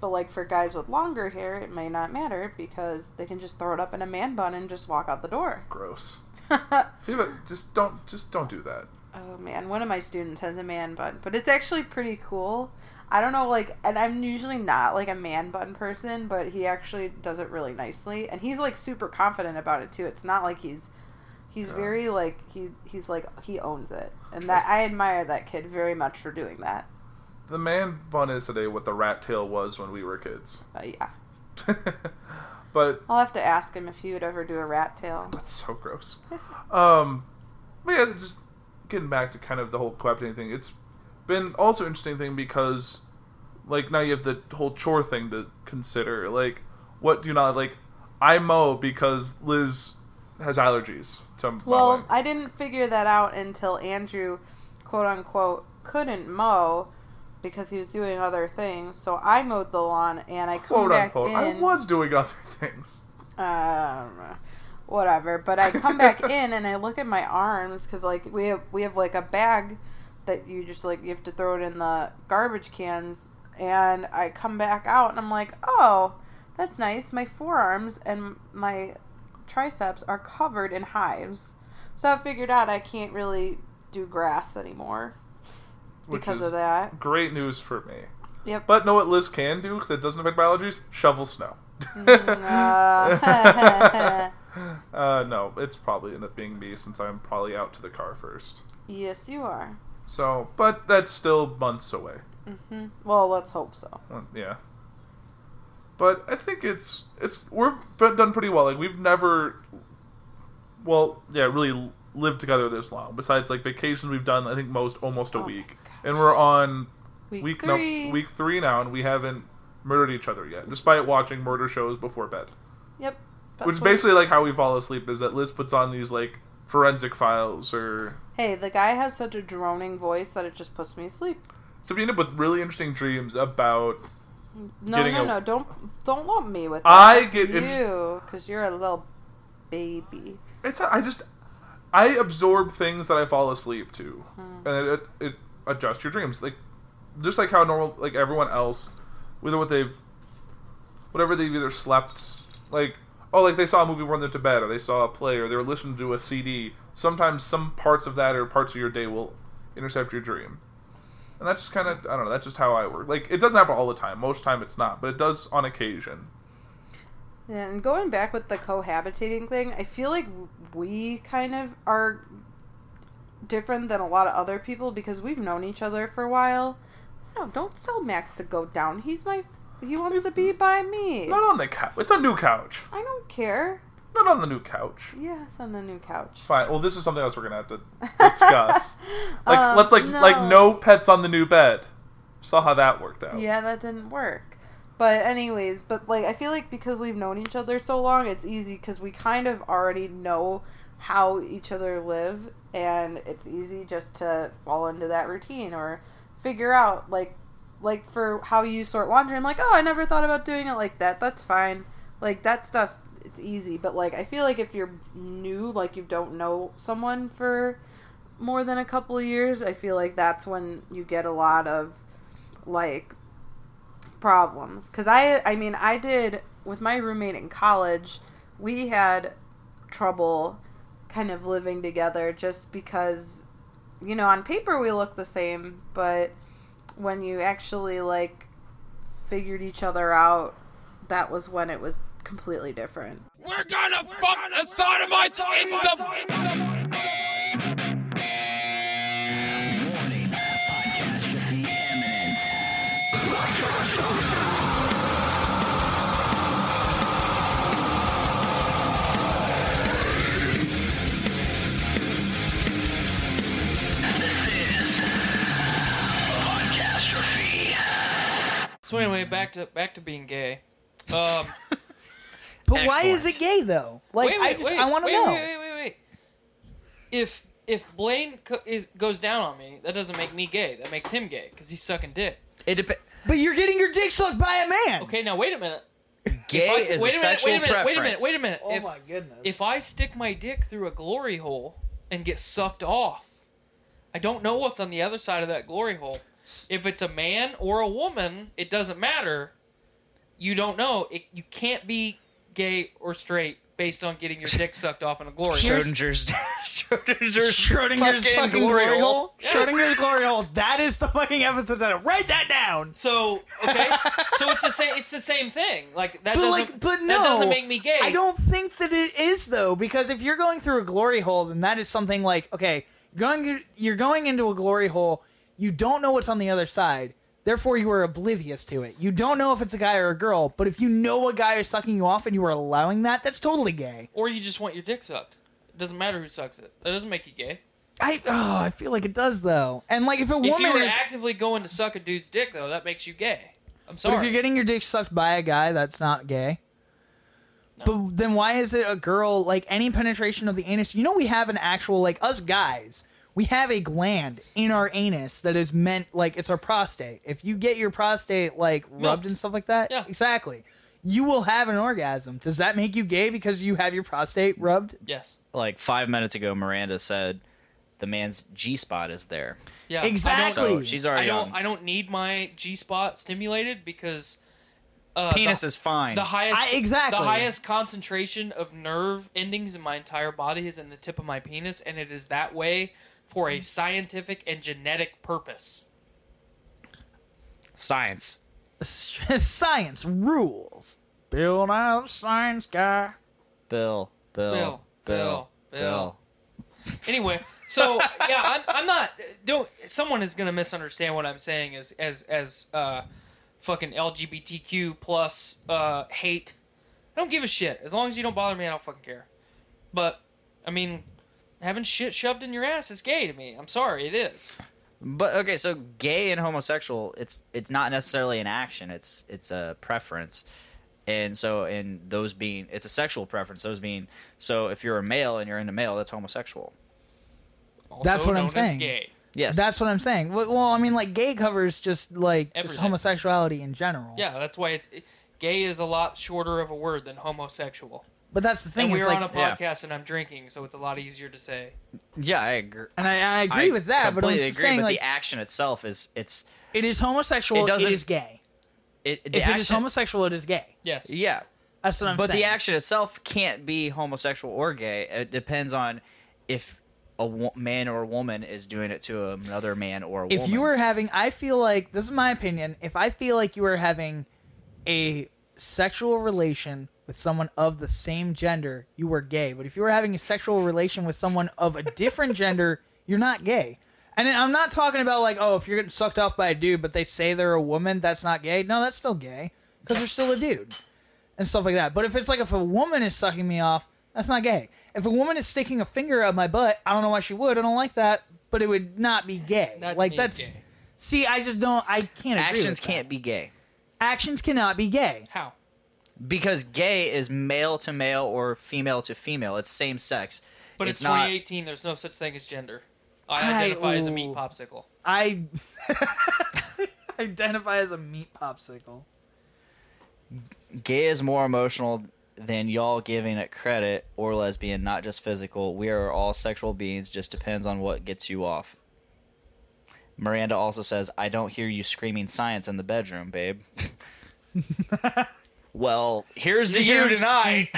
But like for guys with longer hair, it may not matter because they can just throw it up in a man bun and just walk out the door. gross. Oh, you just don't just don't do that. Oh man, one of my students has a man bun, but it's actually pretty cool. I don't know, like, and I'm usually not like a man bun person, but he actually does it really nicely, and he's like super confident about it too. It's not like he's he's Yeah. very like he he's like he owns it, and that I admire that kid very much for doing that. The man bun is today what the rat tail was when we were kids. But yeah, but I'll have to ask him if he would ever do a rat tail. That's so gross. um, but yeah, just getting back to kind of the whole cohabiting thing. It's been also interesting thing because, like, now you have the whole chore thing to consider. Like, what do you not like? I mow because Liz has allergies to mowing. Well, I didn't figure that out until Andrew, quote unquote, couldn't mow because he was doing other things. So I mowed the lawn and I come quote back unquote. I was doing other things. um, whatever. But I come back in and I look at my arms because like we have we have like a bag that you just like you have to throw it in the garbage cans. And I come back out and I'm like, oh, that's nice. My forearms and my triceps are covered in hives. So I figured out I can't really do grass anymore because of that. Great news for me. Yep. But know what Liz can do because it doesn't affect allergies? Shovel snow. Uh, uh, no, it's probably end up being me since I'm probably out to the car first. yes, you are. So, but that's still months away. hmm Well, let's hope so. Uh, yeah. But I think it's it's we've done pretty well. Like we've never, well, yeah, really lived together this long. Besides like vacations, we've done I think most almost a Oh week. And we're on Week, week three. no week three now, and we haven't murdered each other yet, despite watching murder shows before bed. Yep. Which is basically like how we fall asleep is that Liz puts on these like forensic files or Hey, the guy has such a droning voice that it just puts me asleep. so we end up with really interesting dreams about No, no, a- no! Don't don't lump me with. I that. get That's inter- you because you're a little baby. it's I just I absorb things that I fall asleep to, hmm. and it, it, it adjusts your dreams like just like how normal like everyone else, whether what they've whatever they've either slept, like oh, like they saw a movie when they're to bed, or they saw a play, or they were listening to a CD. Sometimes some parts of that or parts of your day will intercept your dream, and that's just kind of I don't know. That's just how I work. Like it doesn't happen all the time. Most time it's not, but it does on occasion. And going back with the cohabitating thing, I feel like we kind of are different than a lot of other people because we've known each other for a while. No, don't tell Max to go down. He's my. He wants to be by me. Not on the couch. It's a new couch. I don't care. Not on the new couch. Yes, on the new couch. Fine. Well, this is something else we're gonna have to discuss. like, Um, let's like like no. no pets on the new bed. Saw how that worked out. Yeah, that didn't work. But anyways, but like I feel like because we've known each other so long, it's easy because we kind of already know how each other live, and it's easy just to fall into that routine or figure out like like for how you sort laundry. I'm like, oh, I never thought about doing it like that. That's fine. Like that stuff, it's easy. But like I feel like if you're new, like you don't know someone for more than a couple of years, I feel like that's when you get a lot of like problems because i i mean i did with my roommate in college we had trouble kind of living together just because you know on paper we look the same but when you actually like figured each other out that was when it was completely different We're gonna fuck the sodomites in the. So anyway, back to back to being gay. Um, But why is it gay though? Like wait, I just wait, I want to know. Wait, wait, wait, wait. If if Blaine co- is goes down on me, that doesn't make me gay. That makes him gay because he's sucking dick. It depends. But you're getting your dick sucked by a man. Okay, now wait a minute. Gay I- is wait a a minute, sexual wait a minute, preference. wait a minute, wait a minute. Oh if, my goodness. if I stick my dick through a glory hole and get sucked off, I don't know what's on the other side of that glory hole. If it's a man or a woman, it doesn't matter. You don't know. It, you can't be gay or straight based on getting your dick sucked off in a glory hole. Schrodinger's Schrodinger's, Schrodinger's fucking, glory hole. Schrodinger's glory hole. That is the fucking episode title. Write that down. So okay, so it's the same. It's the same thing. Like that But doesn't. like, but no, that doesn't make me gay. I don't think that it is though, because if you're going through a glory hole, then that is something like okay, going you're going into a glory hole. You don't know what's on the other side. Therefore, you are oblivious to it. You don't know if it's a guy or a girl. But if you know a guy is sucking you off and you are allowing that, that's totally gay. Or you just want your dick sucked. It doesn't matter who sucks it. That doesn't make you gay. I oh, I feel like it does though. And like if a woman If you were is, actively going to suck a dude's dick, though, that makes you gay. I'm but sorry. if you're getting your dick sucked by a guy, that's not gay. But then why is it a girl like any penetration of the anus? You know we have an actual like us guys. We have a gland in our anus that is meant like it's our prostate. If you get your prostate like rubbed Milked. and stuff like that, Yeah. exactly. You will have an orgasm. Does that make you gay because you have your prostate rubbed? yes. Like five minutes ago, Miranda said the man's G spot is there. Yeah. Exactly. I don't, So she's I already don't. on. I don't need my G spot stimulated because uh, Penis the, is fine. the highest. I- exactly. The highest concentration of nerve endings in my entire body is in the tip of my penis, and it is that way for a scientific and genetic purpose. Science. Science rules. Bill Nye the Science Guy. Bill. Bill. Bill, Bill. Bill, Bill. Anyway, so yeah, I'm, I'm not. Don't. Someone is gonna misunderstand what I'm saying as as as uh, fucking LGBTQ plus uh hate. I don't give a shit as long as you don't bother me. I don't fucking care. But I mean, having shit shoved in your ass is gay to me. I'm sorry, it is. But okay, so gay and homosexual, it's it's not necessarily an action. It's it's a preference. And so in those being it's a sexual preference, those being so if you're a male and you're into male, that's homosexual. Also That's what I'm known as saying. Gay. Yes. That's what I'm saying. Well, well, I mean, like gay covers just like just homosexuality in general. Yeah, that's why it's gay is a lot shorter of a word than homosexual. But that's the thing And is we're like, on a Yeah. podcast and I'm drinking, so it's a lot easier to say. yeah, I agree. and I, I agree with that. But I'm completely just agree, saying but like the action itself is it's it is homosexual. It It, doesn't- is gay. it, the if it is homosexual, it is gay. Yes. yeah, That's what I'm saying. but saying. the action itself can't be homosexual or gay. It depends on if a wo- man or a woman is doing it to another man or a if woman. you were having i feel like this is my opinion if i feel like you are having a sexual relation with someone of the same gender you were gay. But if you were having a sexual relation with someone of a different gender you're not gay. And i'm not talking about like oh if you're getting sucked off by a dude but they say they're a woman that's not gay. No that's still gay because they're still a dude and stuff like that. But if it's like if a woman is sucking me off that's not gay. If a woman is sticking a finger up my butt i don't know why she would. I don't like that but it would not be gay. That like that's gay. see i just don't i can't agree actions with that. can't be gay. Actions cannot be gay. How? Because gay is male to male or female to female. It's same sex. But it's, not. 2018. There's no such thing as gender. I I- identify as a meat popsicle. i identify as a meat popsicle Gay is more emotional than y'all giving it credit, or lesbian, not just physical. We are all sexual beings. Just depends on what gets you off. Miranda also says, "I don't hear you screaming science in the bedroom, babe." well, here's to you tonight.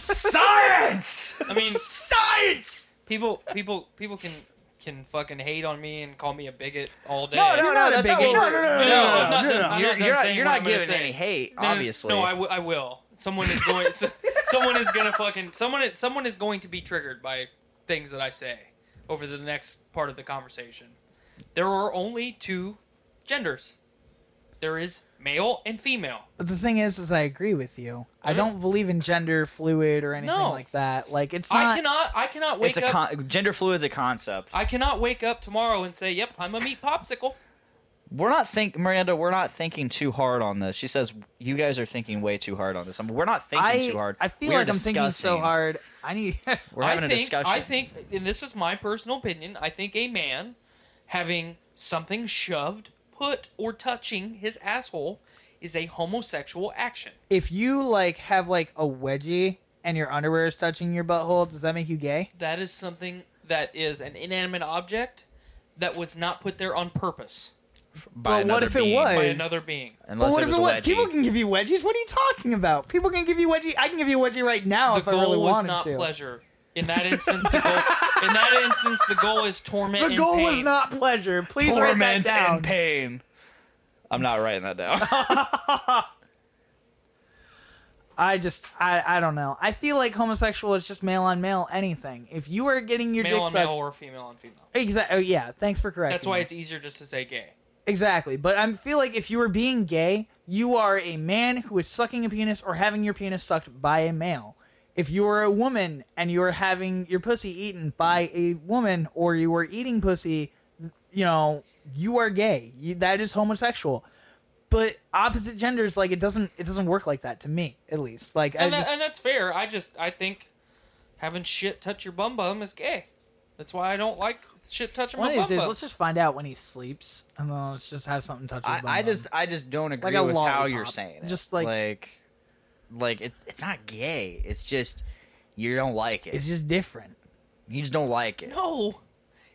science. I mean, Science. people, people, people can can fucking hate on me and call me a bigot all day. No, no, no. That's not what No, we're. no, no, No, no, no, no. You're, not you're not, saying you're what not I'm gonna giving any hate, No, no, obviously. No, I, w- I will. Someone is going. someone is gonna fucking. Someone. Someone is going to be triggered by things that I say over the next part of the conversation. There are only two genders. There is male and female. but the thing is is i agree with you i Mhm. don't believe in gender fluid or anything No. like that like it's not I cannot. I cannot wake it's a up. con- gender fluid is a concept. I cannot wake up tomorrow and say, "Yep, I'm a meat popsicle." We're not think Miranda. We're not thinking too hard on this. She says you guys are thinking way too hard on this. I mean, we're not thinking I, too hard. I feel We're like I'm thinking so hard. I need. We're having I a think, discussion. I think, and this is my personal opinion. I think a man having something shoved, put, or touching his asshole is a homosexual action. if you like have like a wedgie and your underwear is touching your butthole, does that make you gay? That is something that is an inanimate object that was not put there on purpose by But what another if it being. was? by another being. Unless but what it was if a it was? wedgie. People can give you wedgies. What are you talking about? People can give you wedgie. I can give you a wedgie right now The if I really wanted to. The goal was not pleasure. In that instance, the goal. In that instance, the goal is torment. The and goal was not pleasure. Please write that torment down. and pain. I'm not writing that down. I just, I, I don't know. I feel like homosexual is just male on male anything. If you are getting your male dick on sucked, male or female on female. exactly. Oh, yeah. Thanks for correcting. That's why me. it's easier just to say gay. Exactly. But I feel like if you are being gay, you are a man who is sucking a penis or having your penis sucked by a male. If you are a woman and you are having your pussy eaten by a woman or you are eating pussy, you know, you are gay. You, that is homosexual. But opposite genders, like it doesn't, it doesn't work like that to me, at least. Like I and, that, just, and that's fair. I just I think having shit touch your bum bum is gay. That's why I don't like shit touching one my bum days, bum. let's just find out when he sleeps, and then let's just have something touch his I, bum I bum. just I just don't agree a with how you're saying it. Just like- like like it's it's not gay. It's just you don't like it. it's just different. you just don't like it. no,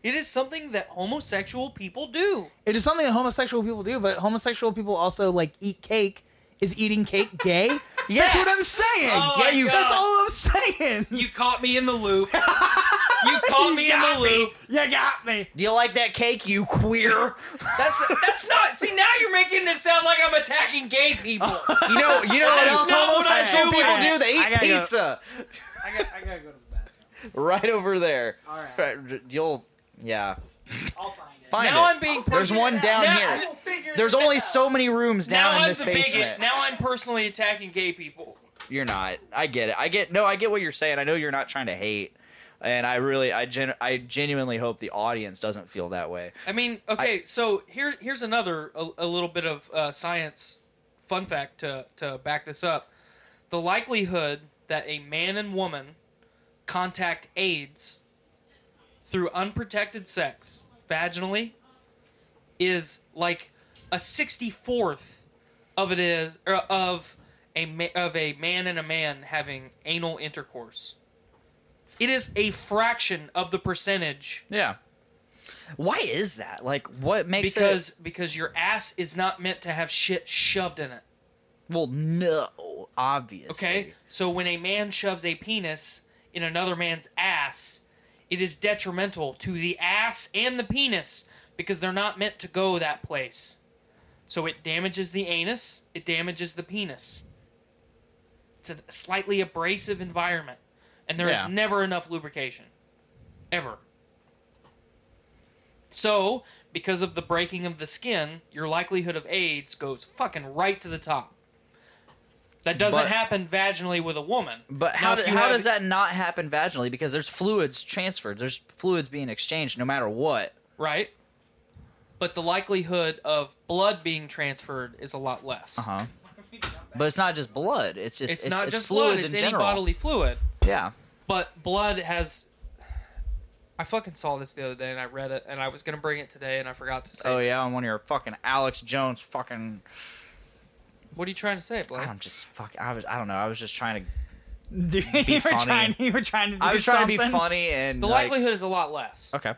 it is something that homosexual people do. It is something that homosexual people do, but homosexual people also like eat cake. Is eating cake gay? That's what I'm saying. Oh Yeah, you- God. That's all I'm saying. You caught me in the loop. you caught me in the me. loop. You got me. Do you like that cake, you queer? That's that's not. See, now you're making it sound like I'm attacking gay people. You know you know what else I'm homosexual doing. people do? They I eat gotta go. pizza I got. I gotta go to the bathroom. right over there. All right. Right, You'll yeah. I'll find it. Find now it. I'm being. There's one down now, here. There's only so many rooms Now down in I'm this basement. bigot. Now I'm personally attacking gay people. You're not. I get it. I get no. I get what you're saying. I know you're not trying to hate, and I really, I gen, I genuinely hope the audience doesn't feel that way. I mean, okay, so here here's another a, a little bit of uh, science fun fact to to back this up. The likelihood that a man and woman contact AIDS through unprotected sex vaginally is like a 64th of it is or of a ma- of a man and a man having anal intercourse. It is a fraction of the percentage Yeah. Why is that? Like, what makes because it? because your ass is not meant to have shit shoved in it. Well, no, obviously. Okay? So when a man shoves a penis in another man's ass, it is detrimental to the ass and the penis because they're not meant to go that place. So it damages the anus, it damages the penis. It's a slightly abrasive environment, and there is Yeah. never enough lubrication. Ever. So, because of the breaking of the skin, your likelihood of AIDS goes fucking right to the top. That doesn't But- happen vaginally with a woman. But Now, how, do, how have- does that not happen vaginally? Because there's fluids transferred. There's fluids being exchanged no matter what. right? But the likelihood of blood being transferred is a lot less. Uh huh. But it's not just blood. It's just It's, it's, not it's just fluids blood; it's in any general. bodily fluid. Yeah. But blood has. I fucking saw this the other day and I read it and I was gonna bring it today and I forgot to say. Oh yeah, on one of your fucking Alex Jones fucking. What are you trying to say, Blake? I'm just fuck. I was. I don't know. I was just trying to. Dude, Be you were funny. trying. You were trying to. Do I was trying to be something. funny and The like, likelihood is a lot less. Okay.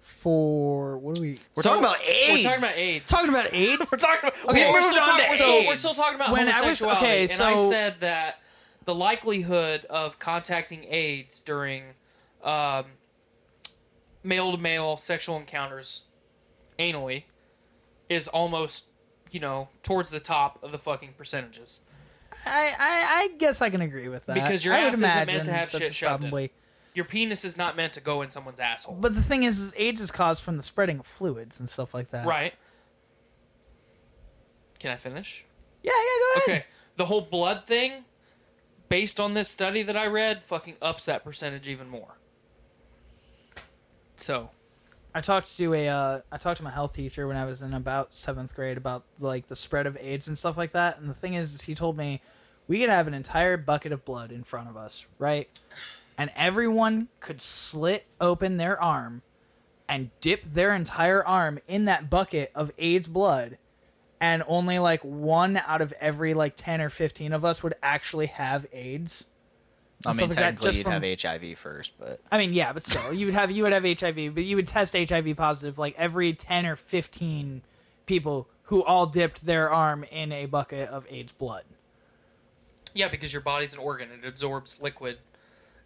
for what are we? We're So, talking about AIDS. We're talking about AIDS. Talking about AIDS. We're talking about. Okay, we we're moved still, on talking, to so AIDS. we're still talking about When I was- homosexuality, okay, and so- I said that the likelihood of contacting AIDS during um, male-to-male sexual encounters anally is almost, you know, towards the top of the fucking percentages. I, I I guess I can agree with that Because your I ass isn't meant to have shit shoved in. Your penis is not meant to go in someone's asshole. But the thing is, is AIDS is caused from the spreading of fluids and stuff like that. right. Can I finish? Yeah, yeah. Go ahead. Okay. The whole blood thing, based on this study that I read, fucking ups that percentage even more. So, I talked to a uh, I talked to my health teacher when I was in about seventh grade about like the spread of AIDS and stuff like that. And the thing is, is he told me we could have an entire bucket of blood in front of us, right? And everyone could slit open their arm and dip their entire arm in that bucket of AIDS blood. And only like one out of every like 10 or 15 of us would actually have AIDS. I mean, stuff like that, technically, just you'd from- have HIV first, but I mean, yeah, but still, you would have you would have HIV, but you would test HIV positive like every ten or fifteen people who all dipped their arm in a bucket of AIDS blood. yeah, because your body's an organ, it absorbs liquid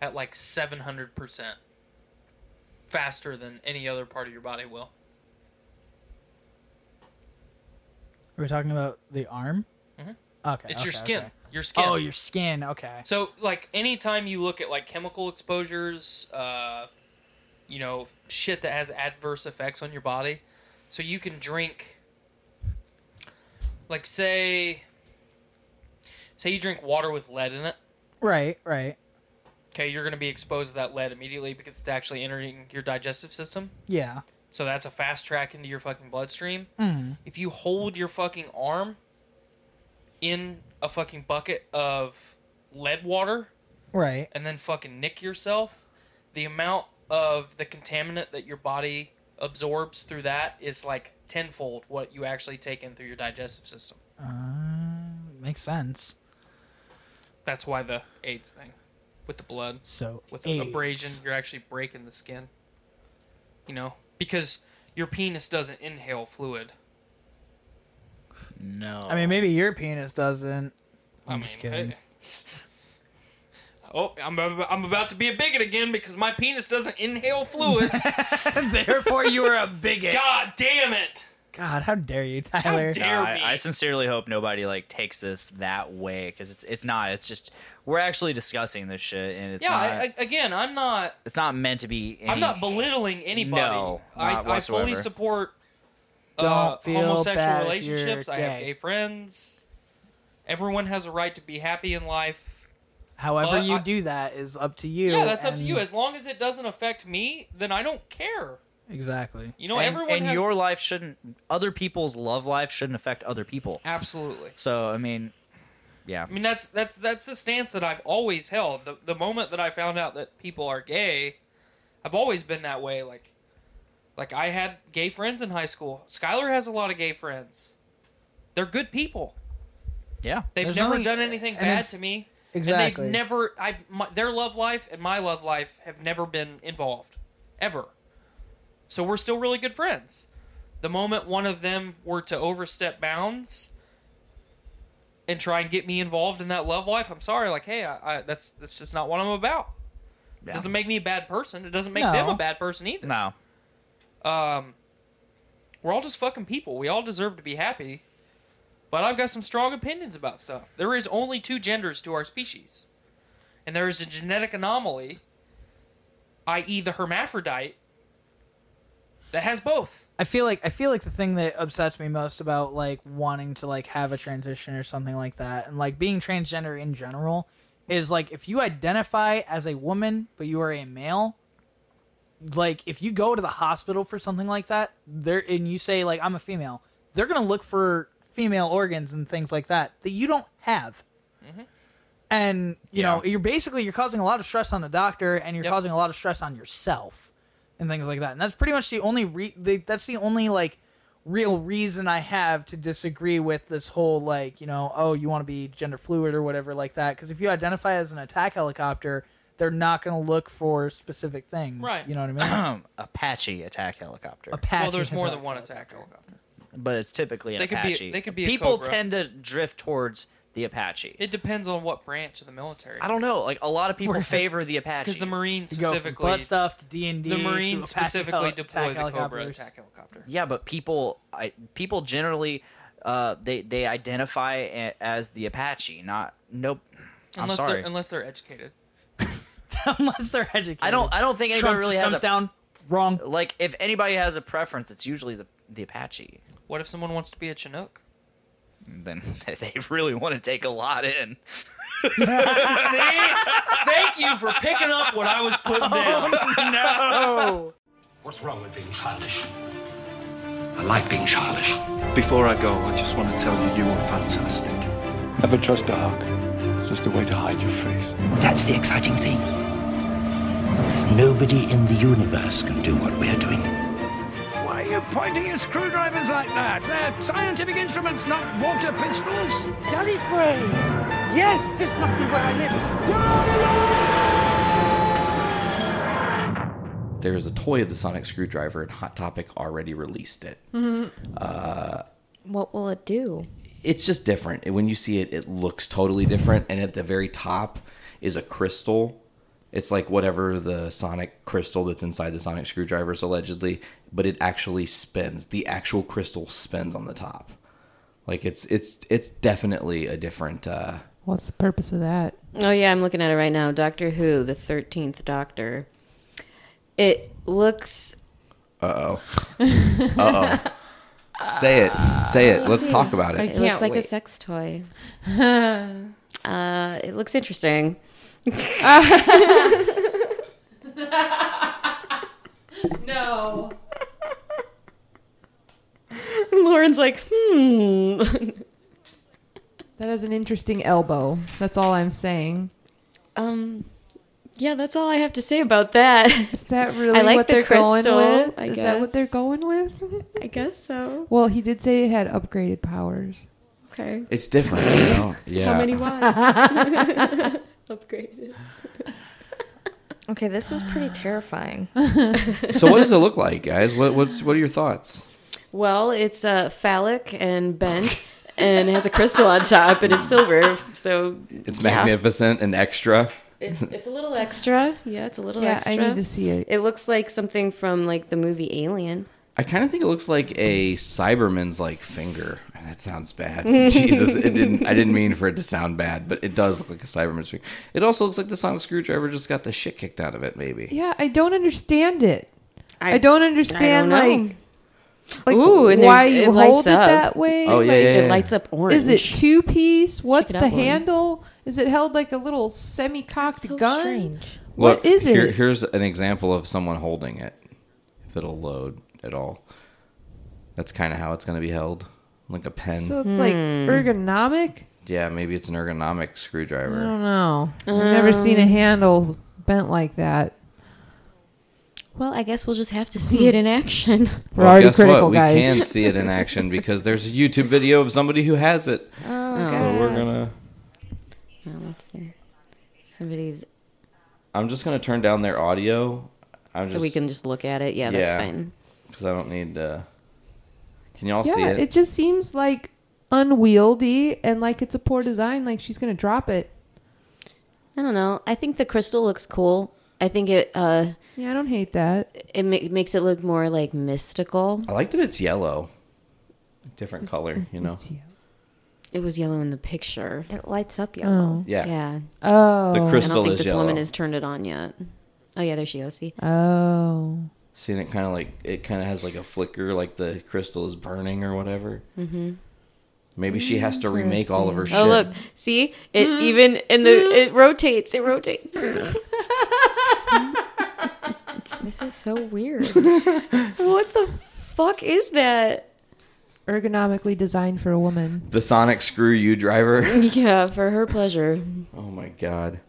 at like 700% faster than any other part of your body will. Are we talking about the arm? Mhm. Okay, It's your skin. okay. Your skin. Oh, your skin. Okay. So, like, anytime you look at like chemical exposures, uh, you know, shit that has adverse effects on your body, so you can drink, like, say, say you drink water with lead in it. Right, right. Okay, you're gonna be exposed to that lead immediately because it's actually entering your digestive system. Yeah. So that's a fast track into your fucking bloodstream. Mhm. If you hold your fucking arm in a fucking bucket of lead water, Right. and then fucking nick yourself, the amount of the contaminant that your body absorbs through that is like tenfold what you actually take in through your digestive system. Uh, makes sense. That's why the AIDS thing with the blood. So with AIDS. abrasion, you're actually breaking the skin. You know, because your penis doesn't inhale fluid. No. I mean, maybe your penis doesn't. I'm I just mean, kidding. hey. Oh, I'm, I'm about to be a bigot again because my penis doesn't inhale fluid. Therefore, you are a bigot. God damn it! God, how dare you, Tyler? dare I, me. I sincerely hope nobody like takes this that way because it's it's not. It's just we're actually discussing this shit and it's yeah, not. I, I, again, I'm not. it's not meant to be. Any, I'm not belittling anybody. No, I, not I fully support Don't uh, feel homosexual bad if you're relationships. I have gay. gay friends. Everyone has a right to be happy in life. However, you I- do that is up to you. yeah, that's up to you. As long as it doesn't affect me, then I don't care. Exactly. You know, and, everyone and has- your life shouldn't. Other people's love life shouldn't affect other people. Absolutely. So I mean, yeah. I mean that's that's that's the stance that I've always held. The the moment that I found out that people are gay, I've always been that way. Like, like I had gay friends in high school. Skylar has a lot of gay friends. They're good people. Yeah. They've There's never nothing- done anything and bad it's- to me. Exactly. And they've never. I my, their love life and my love life have never been involved, ever. So we're still really good friends. The moment one of them were to overstep bounds and try and get me involved in that love life, I'm sorry. Like, hey, I, I, that's that's just not what I'm about. It Yeah. doesn't make me a bad person. It doesn't make them No. a bad person either. No. Um, we're all just fucking people. We all deserve to be happy. But I've got some strong opinions about stuff. There is only two genders to our species. And there is a genetic anomaly, i.e., the hermaphrodite, that has both. I feel like I feel like the thing that upsets me most about like wanting to like have a transition or something like that, and like being transgender in general, is like if you identify as a woman but you are a male, like if you go to the hospital for something like that, there and you say like I'm a female, they're gonna look for female organs and things like that that you don't have. Mm-hmm. And you know, you're basically you're causing a lot of stress on the doctor, and you're Yep. causing a lot of stress on yourself, and things like that. And that's pretty much the only re- the, that's the only like real reason I have to disagree with this whole like you know oh you want to be gender fluid or whatever like that. Because if you identify as an attack helicopter, they're not going to look for specific things. Right. You know what I mean? Apache attack helicopter. Apache. well, there's more than one attack helicopter. but it's typically an They could be- they could be a People Cobra. tend to drift towards the Apache. It depends on what branch of the military. I don't know. Like a lot of people Whereas- favor the Apache. Because the Marines You go from specifically, butt stuff to D and D. the Marines specifically heli- deploy attack the Cobra attack helicopter. Yeah, but people, I, people generally, uh, they they identify a, as the Apache. Not nope. I'm Unless sorry. they're unless they're educated. Unless they're educated. I don't. I don't think anybody Trump really just has comes a down wrong. like. If anybody has a preference, it's usually the the Apache. What if someone wants to be a Chinook? Then they really want to take a lot in. See? Thank you for picking up what I was putting oh, down. No. What's wrong with being childish? I like being childish. Before I go, I just want to tell you you are fantastic. Never trust a hug. It's just a way to hide your face. That's the exciting thing. There's nobody in the universe can do what we're doing. Why are you pointing your screwdrivers like that? They're scientific instruments, not water pistols. Gallifrey! Yes, this must be where I live. There's a toy of the sonic screwdriver, and Hot Topic already released it. Mhm. Uh, What will it do? It's just different. When you see it, it looks totally different. And at the very top is a crystal. It's like whatever the sonic crystal that's inside the sonic screwdrivers allegedly, but it actually spins. The actual crystal spins on the top. Like it's it's it's definitely a different. Uh, What's the purpose of that? Oh yeah, I'm looking at it right now. Doctor Who, the thirteenth Doctor. It looks. uh oh. Uh oh. Say it. Say it. Let's talk about it. It looks like a sex toy. uh, it looks interesting. no. Lauren's like, hmm. That is an interesting elbow. That's all I'm saying. Um, yeah, that's all I have to say about that. Is that really I like what the they're going crystal, with? I is guess. that what they're going with? I guess so. Well, he did say it had upgraded powers. Okay. It's different, you know? Yeah. How many watts? Upgraded. Okay, this is pretty terrifying. So what does it look like, guys? What what's what are your thoughts? Well, it's uh, phallic and bent, and it has a crystal on top, and it's silver. So It's yeah. magnificent and extra. It's, it's a little extra. Yeah, it's a little Yeah, I need to see it. It looks like something from like the movie Alien. I kind of think it looks like a Cyberman's like finger. That sounds bad. Jesus, it didn't. I didn't mean for it to sound bad, but it does look like a Cyberman's finger. It also looks like the sonic screwdriver just got the shit kicked out of it. Maybe. Yeah, I don't understand it. I, I- don't understand I don't like like Ooh, and why you it hold it up. that way. Oh, yeah, like, yeah, It yeah. lights up orange. Is it two piece? What's it the handle? Lauren. Handle? Is it held like a little semi-cocked So gun? strange. What Look, is it? Here, here's an example of someone holding it. If it'll load at all, that's kind of how it's going to be held, like a pen. So it's like Hmm. ergonomic. yeah, maybe it's an ergonomic screwdriver. I don't know. I've never seen a handle bent like that. Well, I guess we'll just have to see it in action. We're Well, already guess critical, what? We guys. can see it in action because there's a YouTube video of somebody who has it. Oh, so we're gonna. Oh, let's see. Somebody's. I'm just gonna turn down their audio. I'm so we can just look at it. Yeah, that's fine. Because I don't need. Uh, can y'all yeah, see it? it just seems like unwieldy and like it's a poor design. Like she's gonna drop it. I don't know. I think the crystal looks cool. I think it uh Yeah, I don't hate that. it ma- makes it look more like mystical. I like that it's yellow. Different color, you know. It was yellow in the picture. It lights up yellow. Oh. Yeah. Yeah. Oh. The crystal I don't think this yellow. woman has turned it on yet. Oh yeah, there she goes. See. Oh. See, and it kind of like it kind of has like a flicker, like the crystal is burning or whatever. Mm-hmm. Maybe she has to remake all of her shit. Oh look, see it even in the it rotates. It rotates. This is so weird. what the fuck is that? Ergonomically designed for a woman. The sonic screw you driver. Yeah, for her pleasure. oh my god.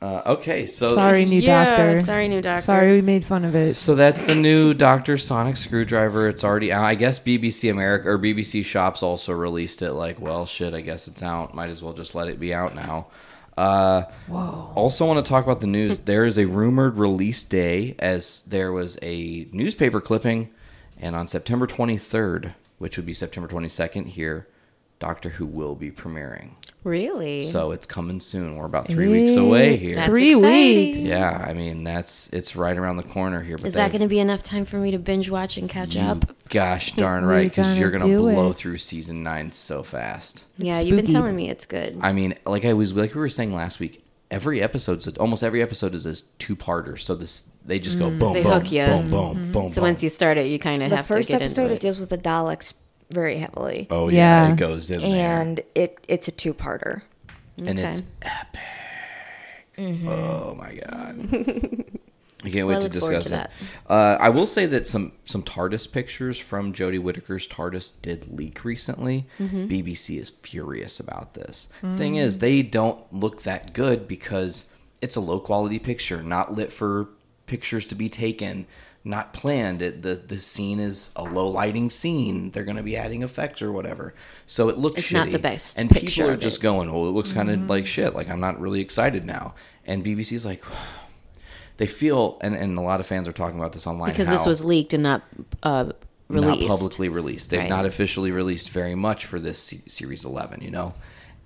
Uh, okay, so sorry, new Yeah, doctor. sorry, new doctor. Sorry, we made fun of it. So that's the new Doctor Sonic screwdriver. It's already out. I guess BBC America or BBC Shops also released it. Like, well, shit. I guess it's out. Might as well just let it be out now. Uh, Whoa. Also, want to talk about the news. There is a rumored release day, as there was a newspaper clipping, and on September 23rd, which would be September 22nd here, Doctor Who will be premiering. Really? So it's coming soon. We're about three weeks away here. That's Three exciting. weeks. Yeah, I mean that's it's right around the corner here. But Is that going to be enough time for me to binge watch and catch you up? Gosh darn right, because you're gonna blow it. through season nine so fast. Yeah, you've been telling me it's good. I mean, like I was like we were saying last week. Every episode's almost every episode is a two parter. So this they just go Mm. boom, they boom, hook you. boom, boom, boom, So boom. once you start it, you kind of the have to first get episode into it deals with the Daleks very heavily. Oh yeah, it goes in there, and it it's a two parter. and it's Mhm. oh my god. I can't wait I to discuss to it. Uh, I will say that some some TARDIS pictures from Jodie Whittaker's TARDIS did leak recently. Mhm. BBC is furious about this. Mm. Thing is, they don't look that good because it's a low quality picture, not lit for pictures to be taken, not planned. It, the the scene is a low lighting scene. They're going to be adding effects or whatever, so it looks It's not the best And people are just it. going, "Oh, it looks kind of Mhm. like shit." Like I'm not really excited now. And BBC's like. They feel, and, and a lot of fans are talking about this online because this was leaked and not uh, released. not publicly released. They've Right. not officially released very much for this se- series 11, you know.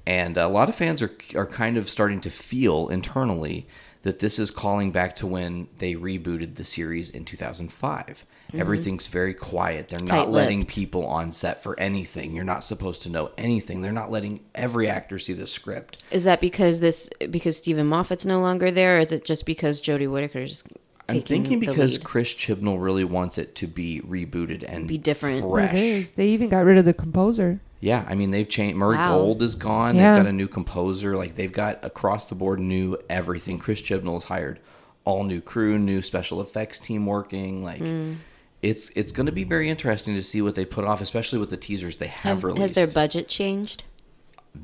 And a lot of fans are are kind of starting to feel internally that this is calling back to when they rebooted the series in 2005. Mhm. Everything's very quiet. They're It's not letting people on set for anything. You're not supposed to know anything. They're not letting every actor see the script. Is that because this because Steven Moffat's no longer there, or is it just because Jodie Whittaker's I'm thinking because lead? Chris Chibnall really wants it to be rebooted and Be different. Fresh. it is. They even got rid of the composer. Yeah, I mean they've changed. Murray Wow. Gold is gone. Yeah. They've got a new composer. Like they've got across the board new everything. Chris Chibnall has hired all new crew, new special effects team working. Like Mm. It's it's going to be very interesting to see what they put off, especially with the teasers they have, Have- released. has their budget changed?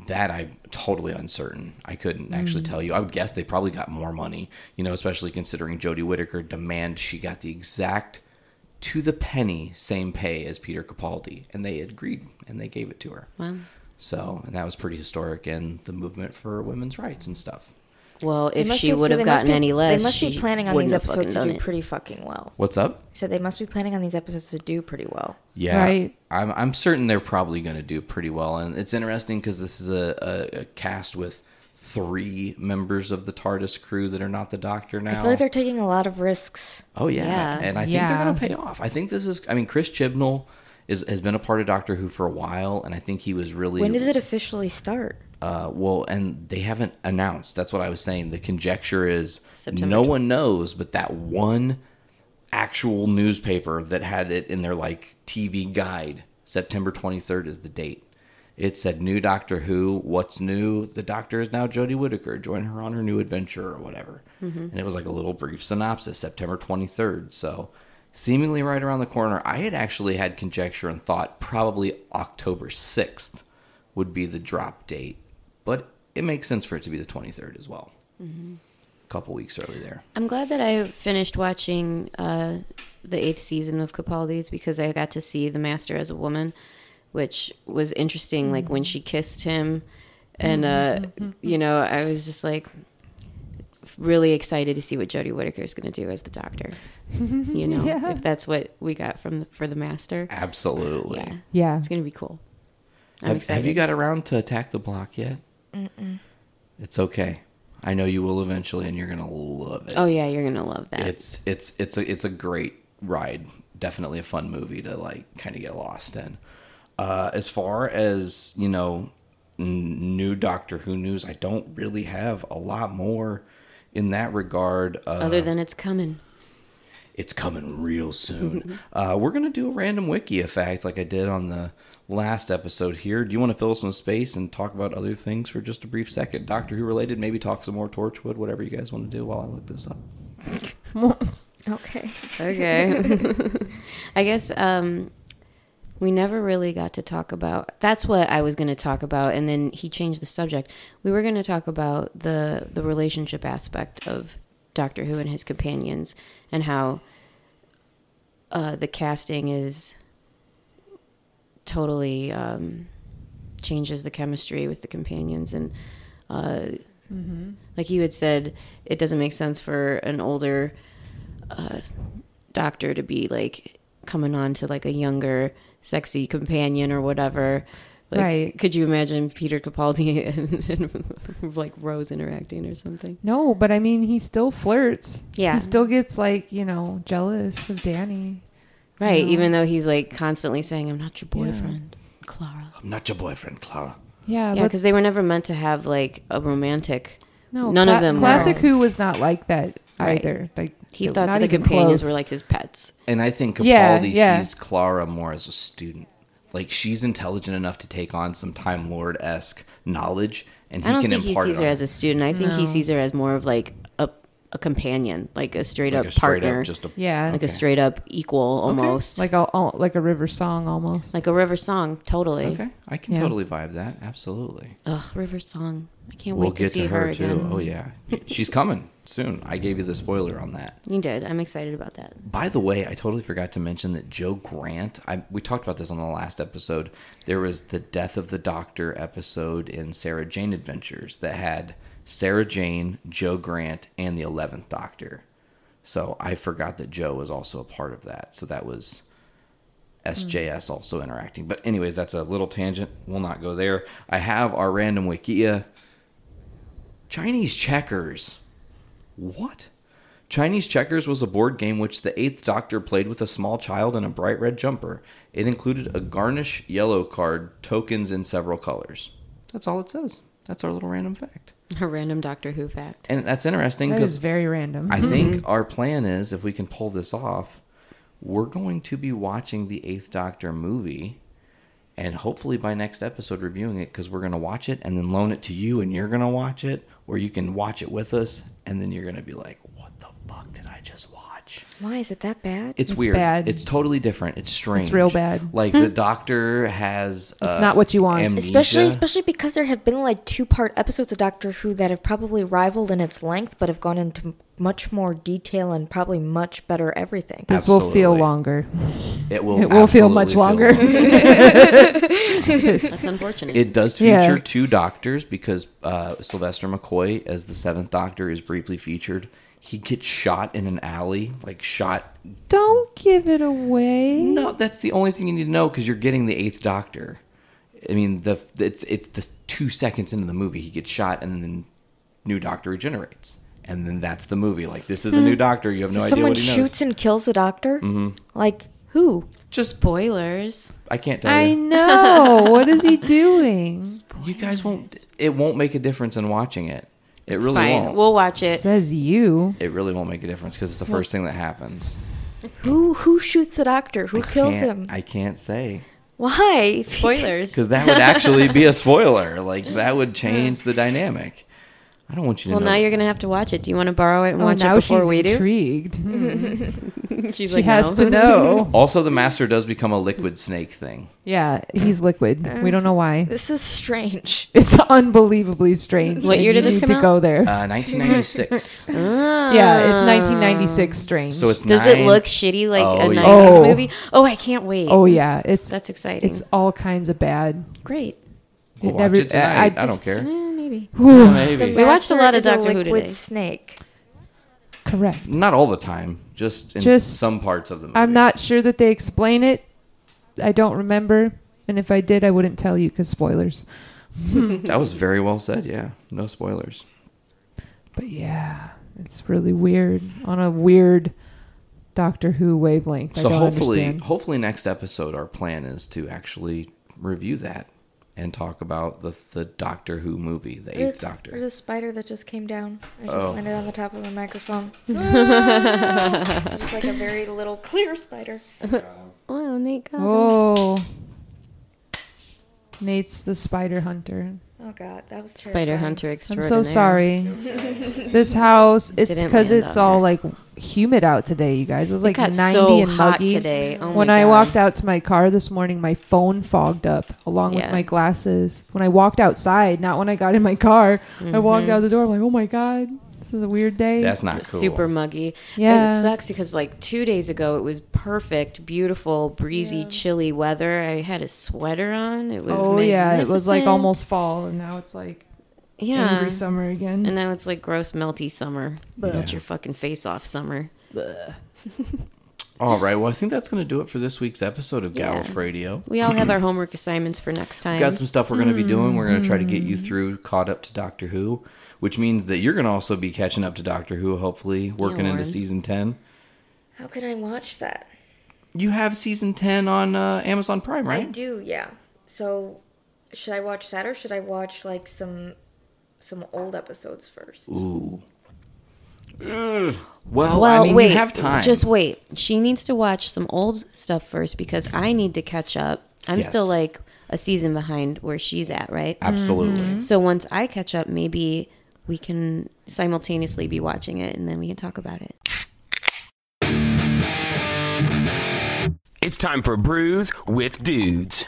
that I'm totally uncertain. I couldn't actually Mm. tell you. I would guess they probably got more money. You know, especially considering Jodie Whittaker demand she got the exact to the penny same pay as Peter Capaldi, and they agreed and they gave it to her. Wow. So, and that was pretty historic in the movement for women's rights and stuff. Well, They if must she be- would so have they must gotten be- any less, They must be planning on these episodes to do it. pretty fucking well. What's up? I said they must be planning on these episodes to do pretty well. Yeah, Right. I'm I'm certain they're probably going to do pretty well, and it's interesting because this is a, a, a cast with three members of the TARDIS crew that are not the Doctor now. I feel like they're taking a lot of risks. Oh yeah, Yeah. and I think they're gonna pay off. I think this is. I mean, Chris Chibnall is has been a part of Doctor Who for a while, and I think he was really. When does it officially start? Uh, well, and they haven't announced. That's what I was saying. The conjecture is September no one knows, but that one actual newspaper that had it in their like TV guide, September twenty third is the date. It said new Doctor Who. What's new? The Doctor is now Jodie Whittaker. Join her on her new adventure or whatever. Mhm. And it was like a little brief synopsis, September 23rd. So seemingly right around the corner. I had actually had conjecture and thought probably October 6th would be the drop date. But it makes sense for it to be the 23rd as well. Mhm. A couple weeks early there. I'm glad that I finished watching uh, the eighth season of Capaldi's because I got to see the Master as a woman, which was interesting. Like when she kissed him, and uh, you know, I was just like, really excited to see what Jodie Whittaker is going to do as the Doctor. you know, Yeah. if that's what we got from the, for the Master. Absolutely. Yeah, Yeah. it's going to be cool. I'm Have, excited. have you got around to attack the block yet? Mm-mm. It's okay. I know you will eventually, and you're gonna love it. Oh yeah, you're gonna love that. It's it's it's a it's a great ride. Definitely a fun movie to like kind of get lost in. Uh, as far as you know, n- new Doctor Who news, I don't really have a lot more in that regard. Uh, Other than it's coming. it's coming real soon. uh, we're gonna do a random wiki effect like I did on the last episode here. Do you want to fill some space and talk about other things for just a brief second? Doctor Who related, maybe talk some more Torchwood, whatever you guys want to do while I look this up. Okay. Okay. I guess um, we never really got to talk about. That's what I was going to talk about, and then he changed the subject. We were going to talk about the the relationship aspect of Doctor Who and his companions, and how uh, the casting is totally um, changes the chemistry with the companions and. Uh, Mhm. Like you had said, it doesn't make sense for an older uh, doctor to be like coming on to like a younger, sexy companion or whatever. Like, Right. Could you imagine Peter Capaldi and, and like Rose interacting or something? No, but I mean, he still flirts. Yeah. He still gets like you know jealous of Danny. Right. You know? Even though he's like constantly saying, "I'm not your boyfriend, Clara." I'm not your boyfriend, Clara. Yeah, Yeah, because they were never meant to have like a romantic. No, none cla- of them. Classic were. Who was not like that Right. either. Like he thought not the companions close. were like his pets. And I think Capaldi Yeah, yeah. sees Clara more as a student. Like she's intelligent enough to take on some Time Lord esque knowledge, and he I don't can think he sees it her as a student. I think he sees her as more of like a a companion, like a straight Like up a straight up, partner, just a- Yeah. like Okay. a straight up equal almost, like a al- like a river song almost. like a River Song, totally. Okay, I can Yeah. totally vibe that. Absolutely. Ugh, River Song. I can't we'll wait to get see to her, her, too. again. Oh yeah, she's coming soon. I gave you the spoiler on that. You did. I'm excited about that. By the way, I totally forgot to mention that Jo Grant. I, we talked about this on the last episode. There was the Death of the Doctor episode in Sarah Jane Adventures that had Sarah Jane, Jo Grant, and the Eleventh Doctor. So I forgot that Jo was also a part of that. So that was SJS hmm. also interacting. But anyways, that's a little tangent. We'll not go there. I have our random Wikia. Chinese checkers. What? Chinese checkers was a board game which the Eighth Doctor played with a small child in a bright red jumper. It included a garnish yellow card, tokens in several colors. That's all it says. That's our little random fact. A random Doctor Who fact. And that's interesting That because is very random. I think mm-hmm. our plan is if we can pull this off, we're going to be watching the Eighth Doctor movie, and hopefully by next episode reviewing it because we're going to watch it and then loan it to you, and you're going to watch it, or you can watch it with us, and then you're going to be like, "What the fuck did I just watch?" Why is it that bad? It's, It's weird. bad. It's totally different. It's strange. It's real bad. Like the Doctor has. It's uh, not what you want. Amnesia. Especially, especially because there have been like two-part episodes of Doctor Who that have probably rivaled in its length, but have gone into much more detail and probably much better everything. this will feel Absolutely. longer. It will. It will feel much absolutely feel longer. That's unfortunate. It does Yeah. feature two doctors because uh, Sylvester McCoy, as the seventh Doctor, is briefly featured. He gets shot in an alley, like shot. Don't give it away. No, that's the only thing you need to know because you're getting the eighth Doctor. I mean, the it's it's the two seconds into the movie he gets shot, and then the new Doctor regenerates, and then that's the movie. Like this is a new Doctor. You have no So idea someone what he knows. shoots and kills the Doctor. Mhm. Like who? Just spoilers. I can't tell I you. know. what is he doing? You guys won't. It won't make a difference in watching it. It It's really fine. won't. We'll watch it. Says you. It really won't make a difference because it's the first thing that happens. Who who shoots the Doctor? Who kills Can't- him? I can't say Why? Spoilers. because that would actually be a spoiler. Like that would change the dynamic. I don't want you to Well, know. now you're gonna have to watch it. Do you want to borrow it and Oh, watch now it before she's we do? intrigued. She's she like, has no. to know. Also, the master does become a liquid snake thing. Yeah, he's liquid. we don't know why. This is strange. It's unbelievably strange. What year did you this need come to out? go there. Uh, 1996. yeah, it's 1996 strange. so it's Does nine- it look shitty like Oh, a yeah. 90s Oh. movie? Oh, I can't wait. oh yeah, it's That's exciting. It's all kinds of bad. Great. We'll It watch never- it tonight. I, I- don't care. Maybe Maybe. Yeah, maybe. We watched a lot of master is Doctor Who liquid today. Snake. Correct. Not all the time, just in Just- some parts of the movie. I'm not sure that they explain it. I don't remember, and if I did, I wouldn't tell you because spoilers. that was very well said. Yeah, no spoilers. But yeah, it's really weird on a weird Doctor Who wavelength. I So don't hopefully, understand. hopefully next episode, our plan is to actually review that and talk about the the Doctor Who movie, the There's- Eighth Doctor. There's a spider that just came down. I just Oh. landed on the top of my microphone. Ah! just like a very little clear spider. Oh, Nate got him. Oh, Nate's the spider hunter. Oh god, that was Spider terrifying. hunter I'm extraordinaire. so sorry. this house, it's Didn't because land it's on all her. like humid out today. You guys, it was It like got 90 so and hot muggy today. Oh when my I God. walked out to my car this morning, my phone fogged up along with my glasses. When I walked outside, not when I got in my car, I walked Mhm. out the door. I'm like, oh my god, this is a weird day. That's not cool. Super muggy. Yeah. It sucks because like two days ago it was perfect, beautiful, breezy, chilly weather. I had a sweater on. It was oh yeah, it was like almost fall, and now it's like yeah. angry summer again. And now it's like gross, melty summer. Blech. Melt your fucking face off summer. All right. Well, I think that's going to do it for this week's episode of Yeah. Gallus Radio. We all have our homework assignments for next time. Got some stuff we're going to be doing. We're going to try to get you Mm-hmm. through, caught up to Doctor Who, which means that you're going to also be catching up to Doctor Who, hopefully, working into season 10. How can I watch that? You have season 10 on uh, Amazon Prime, right? I do, yeah. So, should I watch that or should I watch like some some old episodes first? Ooh. Well, well, I mean, wait. you have time. Just wait. She needs to watch some old stuff first because I need to catch up. I'm Yes. still like a season behind where she's at, right? Absolutely. Mm-hmm. Mhm. So once I catch up, maybe we can simultaneously be watching it and then we can talk about it. It's time for Brews with Dudes.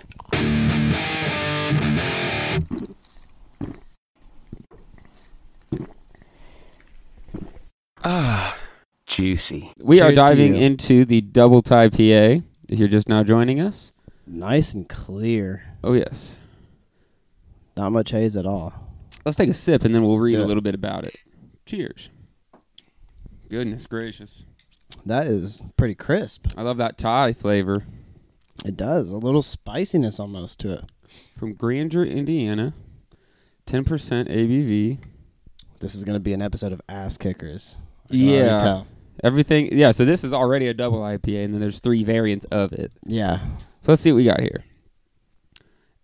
Ah, juicy. We are Cheers to diving into the double Thai PA. If you're just now joining us, Nice and clear. oh yes, Not much haze at all. Let's take a sip and then we'll read a little bit about it. Cheers. Goodness gracious, That is pretty crisp. I love that Thai flavor It does. A little spiciness almost to it. from Granger, Indiana. Ten percent ABV. This is going to be an episode of Ass Kickers. I can already Yeah. tell. Everything. Yeah. So this is already a double IPA, and then there's three variants of it. Yeah. So let's see what we got here.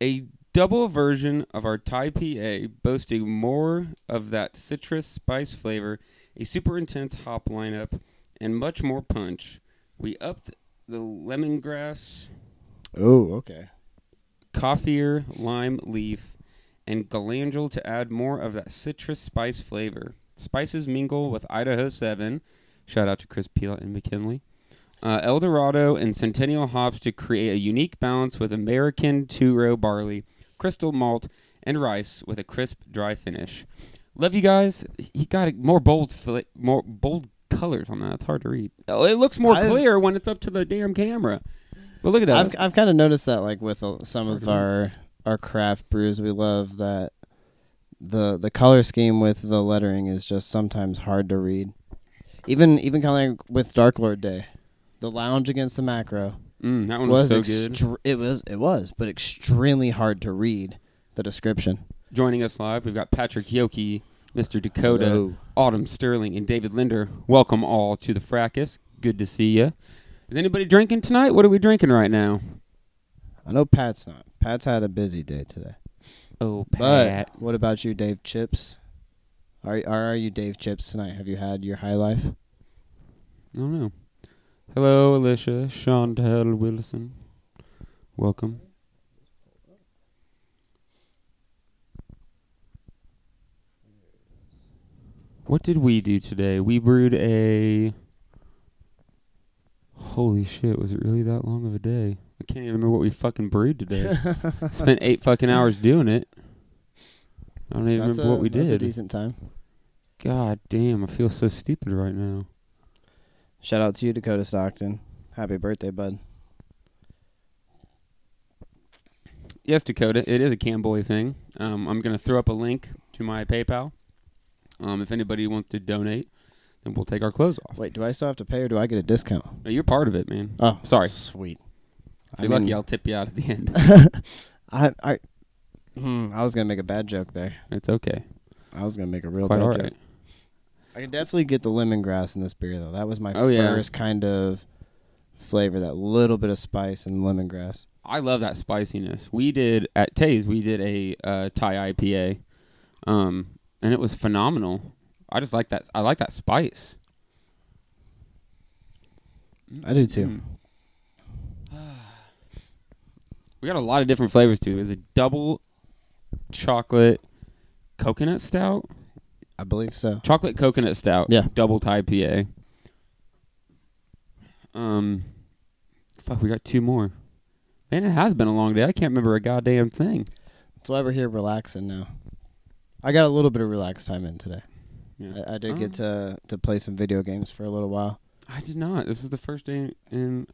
A double version of our Thai PA, boasting more of that citrus spice flavor, a super intense hop lineup, and much more punch. We upped the lemongrass, Oh, okay. kaffir, lime leaf, and galangal to add more of that citrus spice flavor. Spices mingle with Idaho 7. Shout out to Chris Peel and McKinley. Uh, El Dorado and Centennial hops to create a unique balance with American two row barley, crystal malt, and rice with a crisp, dry finish. Love you guys. He got more bold, fl- more bold colors on that. It's hard to read. Oh, it looks more I've- clear when it's up to the damn camera. But look at that. I've I've kind of noticed that like with uh, some of our our craft brews, we love that the the color scheme with the lettering is just sometimes hard to read. Even even kind of like with Dark Lord Day, the lounge against the macro. Mm, that one was so good. It was it was, but extremely hard to read the description. Joining us live, we've got Patrick Yoki, Mr. Dakota, Hello. Autumn Sterling, and David Linder. Welcome all to the fracas. Good to see you. Is anybody drinking tonight? What are we drinking right now? I know Pat's not. Pat's had a busy day today. Oh, But what about you, Dave Chips? Are are, are you Dave Chips tonight? Have you had your high life? I don't know. Hello, Alicia, Chantel Wilson. Welcome. What did we do today? We brewed a. Holy shit, was it really that long of a day? I can't even remember what we fucking brewed today. Spent eight fucking hours doing it. I don't even That's remember a- what we that's did. a decent time. God damn, I feel so stupid right now. Shout out to you, Dakota Stockton. Happy birthday, bud. Yes, Dakota. It is a Camboy thing. Um, I'm going to throw up a link to my PayPal. Um, if anybody wants to donate, then we'll take our clothes off. Wait, do I still have to pay or do I get a discount? No, you're part of it, man. Oh, sorry. Sweet. If you're lucky, I'll tip you out at the end. I I hmm, I was gonna make a bad joke there. It's okay. I was gonna make a real Quite bad all joke. right. I could definitely get the lemongrass in this beer though. That was my Oh, yeah. first kind of flavor, that little bit of spice and lemongrass. I love that spiciness. We did at Tays. We did a uh, Thai IPA, um, and it was phenomenal. I just like that. I like that spice. I do too. We got a lot of different flavors too. Is a double chocolate coconut stout? I believe so. Chocolate coconut stout. Yeah. Double Thai PA. Um, fuck, we got two more. Man, it has been a long day. I can't remember a goddamn thing. That's why we're here relaxing now. I got a little bit of relaxed time in today. Yeah. I, I did Oh. get to to play some video games for a little while. I did not. This is the first day in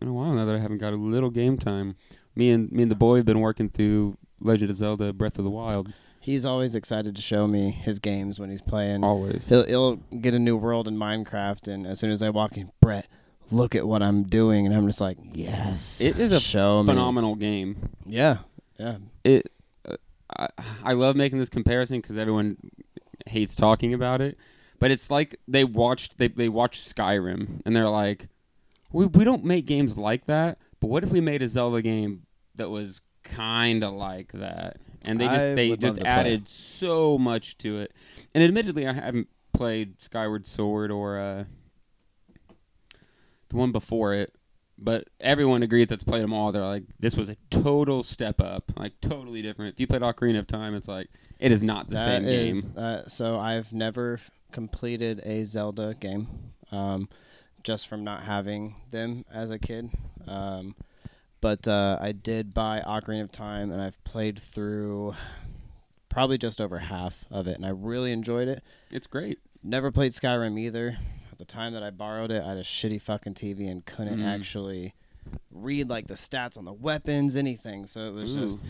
in a while now that I haven't got a little game time. Me and me and the boy have been working through Legend of Zelda: Breath of the Wild. He's always excited to show me his games when he's playing. Always. He'll he'll get a new world in Minecraft, and as soon as I walk in, Brett, look at what I'm doing, and I'm just like, yes. It is a show me. phenomenal game. Yeah, yeah. It. Uh, I I love making this comparison because everyone hates talking about it, but it's like they watched they they watched Skyrim and they're like, we we don't make games like that, but what if we made a Zelda game that was kind of like that? And they just I they would love just to play added so much to it. And admittedly, I haven't played Skyward Sword or uh, the one before it, but everyone agrees that's played them all. They're like, this was a total step up, like totally different. If you played Ocarina of Time, it's like it is not the That same is- game. uh, so I've never f- completed a Zelda game, um, just from not having them as a kid. Um, but uh, I did buy Ocarina of Time, and I've played through probably just over half of it, and I really enjoyed it. It's great. Never played Skyrim either. At the time that I borrowed it, I had a shitty fucking TV and couldn't Mm. actually read like the stats on the weapons, anything. So it was just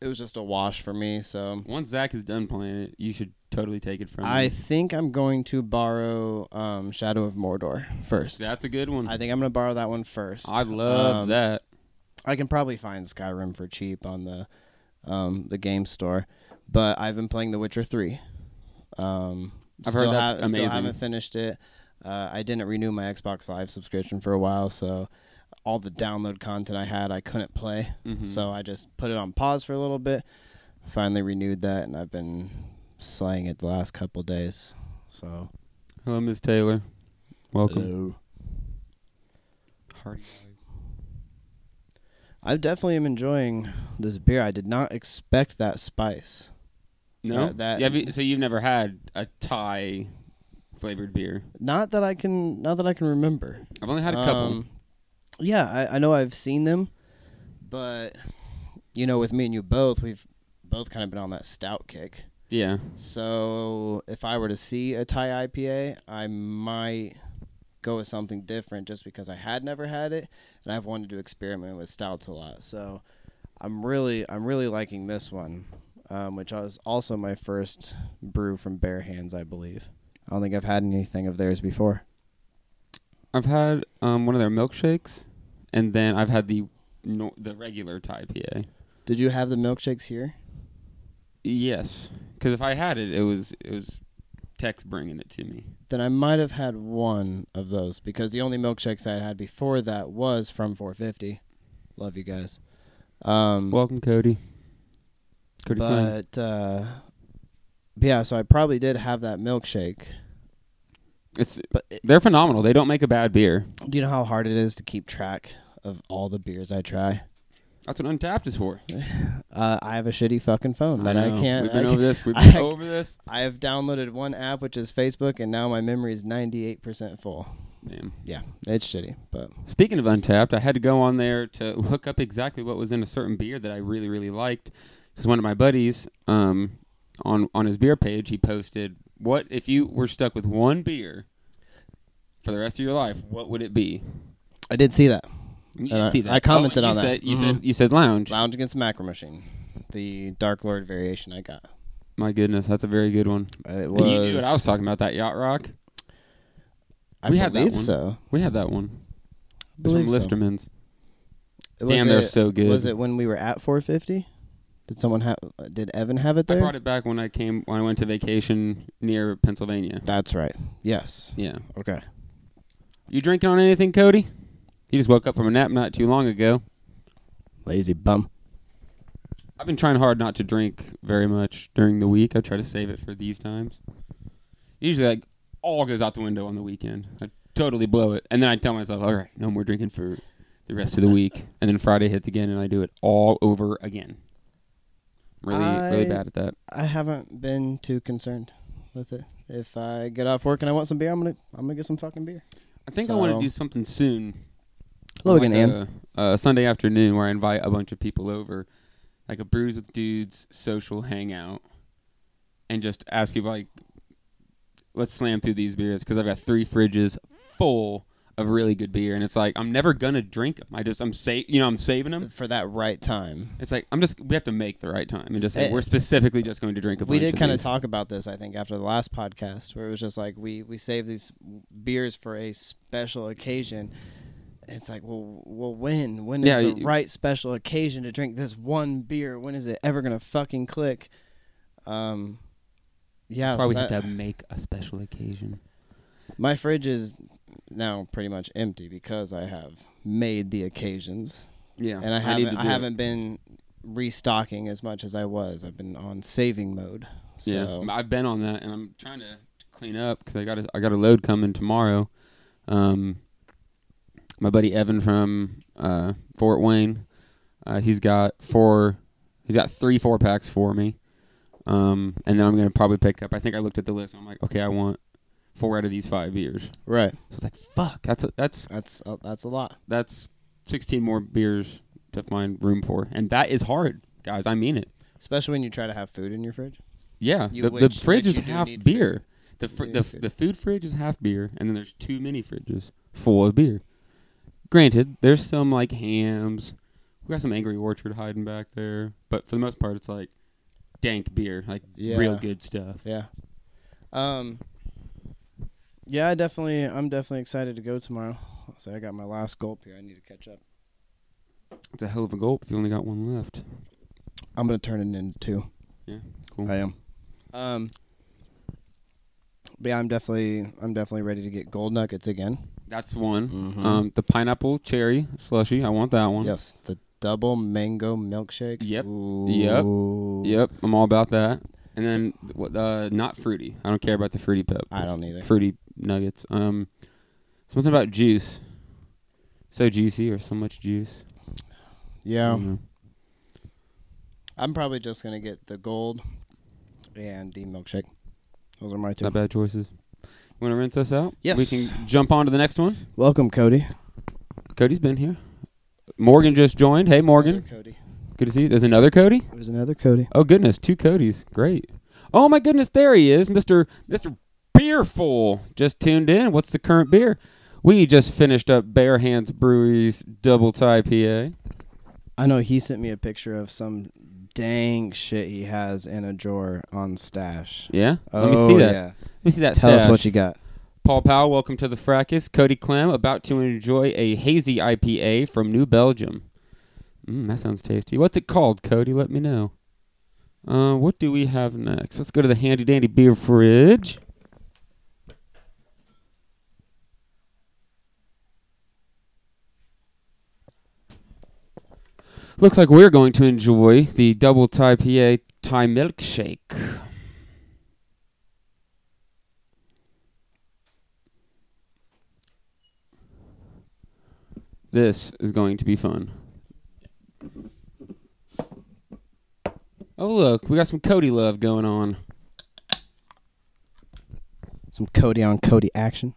it was just a wash for me. So Once Zach is done playing it, you should totally take it from me. I him. think I'm going to borrow um, Shadow of Mordor first. That's a good one. I think I'm going to borrow that one first. I love Um, that. I can probably find Skyrim for cheap on the um, the game store, but I've been playing The Witcher three. Um, I've heard still that's ha- Still amazing. haven't finished it. Uh, I didn't renew my Xbox Live subscription for a while, so all the download content I had I couldn't play. Mhm. So I just put it on pause for a little bit. Finally renewed that, and I've been slaying it the last couple days. So Hello, Miss Taylor. Welcome. Hello. Hardy. I definitely am enjoying this beer. I did not expect that spice. No, Uh, that Yeah, you- so you've never had a Thai flavored beer? not that I can not that I can remember. I've only had a couple. Um, yeah, I, I know I've seen them, but you know, with me and you both, we've both kind of been on that stout kick. Yeah. So if I were to see a Thai IPA, I might go with something different just because I had never had it and I've wanted to experiment with stouts a lot. So I'm really I'm really liking this one, um, which was also my first brew from Bare Hands, I believe. I don't think I've had anything of theirs before. I've had um, one of their milkshakes, and then I've had the no, the regular Thai PA. Did you have the milkshakes here? Yes, because if I had it, it was it was Tex bringing it to me. Then I might have had one of those because the only milkshakes I had before that was from 450. Love you guys. Um, Welcome, Cody. Cody but uh, but yeah, so I probably did have that milkshake. It's they're phenomenal. They don't make a bad beer. Do you know how hard it is to keep track of all the beers I try? That's what Untappd is for. Uh, I have a shitty fucking phone I that I, know. can't. We've been I over this. We've I- over this. I have downloaded one app, which is Facebook, and now my memory is ninety eight percent full. Damn. Yeah, it's shitty, but Speaking of Untappd, I had to go on there to look up exactly what was in a certain beer that I really really liked because one of my buddies um on on his beer page he posted what if you were stuck with one beer for the rest of your life what would it be? I did see that. You And I, see that. I commented Oh, on you that. said- you Mhm. said- you said lounge. Lounge against Macro Machine, the Dark Lord variation I got. My goodness, that's a very good one. It You knew what was- I was talking about. That yacht rock. I we had that believe one. so. We had that one. It's from Believe so. Listermann's. Was Damn, they're it- so good. Was it when we were at 450? Did someone have? Did Evan have it there? I there? brought it back when I came when I went to vacation near Pennsylvania. That's right. Yes. Yeah. Okay. You drinking on anything, Cody? He just woke up from a nap not too long ago. Lazy bum. I've been trying hard not to drink very much during the week. I try to save it for these times. Usually, like all goes out the window on the weekend. I totally blow it, and then I tell myself, "All right, no more drinking for the rest of the week." And then Friday hits again, and I do it all over again. Really, really bad at that. I haven't been too concerned with it. If I get off work and I want some beer, I'm gonna I'm gonna get some fucking beer. I think I want to do something soon. Logan, like Ann. a, a Sunday afternoon where I invite a bunch of people over, like a brews with dudes social hangout, and just ask people like, let's slam through these beers because I've got three fridges full of really good beer, and it's like I'm never gonna drink them. I just I'm sa- you know I'm saving them for that right time. It's like I'm just we have to make the right time and just say Eh, we're specifically just going to drink a we did kind of talk about this i think after the last podcast where it was just like we we save these beers for a special occasion it's like well well when? When is Yeah, the you- right special occasion to drink this one beer? When is it ever gonna fucking click? Um yeah That's why we that- have to make a special occasion. my fridge is now pretty much empty because i have made the occasions. Yeah, and i haven't i haven't been restocking as much as i was. I've been on saving mode. So Yeah, I've been on that, and I'm trying to clean up because I got a, I got a load coming tomorrow. Um, my buddy Evan from uh, Fort Wayne, uh, he's got four, he's got three four packs for me, um, and then I'm gonna probably pick up. I think I looked at the list. and I'm like, okay, I want four out of these five beers. Right. So it's like, fuck, that's a, that's that's that's a lot. That's 16 more beers to find room for, and that is hard, guys. I mean it. especially when you try to have food in your fridge Yeah, You- the, the which- fridge which is you do half need beer. The fr- the, food. the food fridge is half beer, and then there's two mini fridges full of beer. Granted, there's some like hams. We got some Angry Orchard hiding back there, but for the most part, it's like dank beer, like Yeah. real good stuff. Yeah. Um. Yeah, I definitely. I'm definitely excited to go tomorrow. So I got my last gulp here. I need to catch up. It's a hell of a gulp if you only got one left. I'm gonna turn it into two. Yeah, cool. I am. Um. But yeah, I'm definitely. I'm definitely ready to get gold nuggets again. That's one. Mhm. Um, the pineapple cherry slushy. I want that one. Yes, the double mango milkshake. Yep. Ooh. Yep. Yep. I'm all about that. And then what? Uh, not fruity. I don't care about the fruity pep. I don't either. Fruity nuggets. Um, something about juice. So juicy or so much juice. Yeah. I don't know. I'm probably just gonna get the gold and the milkshake. Those are my two. Not bad choices. Want to rinse us out? Yes. We can jump on to the next one. Welcome, Cody. Cody's been here. Morgan just joined. Hey, Morgan. Another Cody. Good to see you. There's another Cody. There's another Cody. Oh goodness, two Codys. Great. Oh my goodness, there he is, Mister Mister Beerful. Just tuned in. What's the current beer? We just finished up Bare Hands Brewery's Double Thai PA. I know he sent me a picture of some dang shit he has in a drawer on stash. Yeah. Oh, Let me see that. yeah. Let me see that. Tell us what you got. Paul Powell, welcome to the fracas. Cody Clem, about to enjoy a hazy IPA from New Belgium. Mm, that sounds tasty. What's it called, Cody? Let me know. Uh, what do we have next? Let's go to the handy dandy beer fridge. Looks like we're going to enjoy the double Thai PA Thai milkshake. This is going to be fun. Oh, look, we got some Cody love going on. Some Cody on Cody action.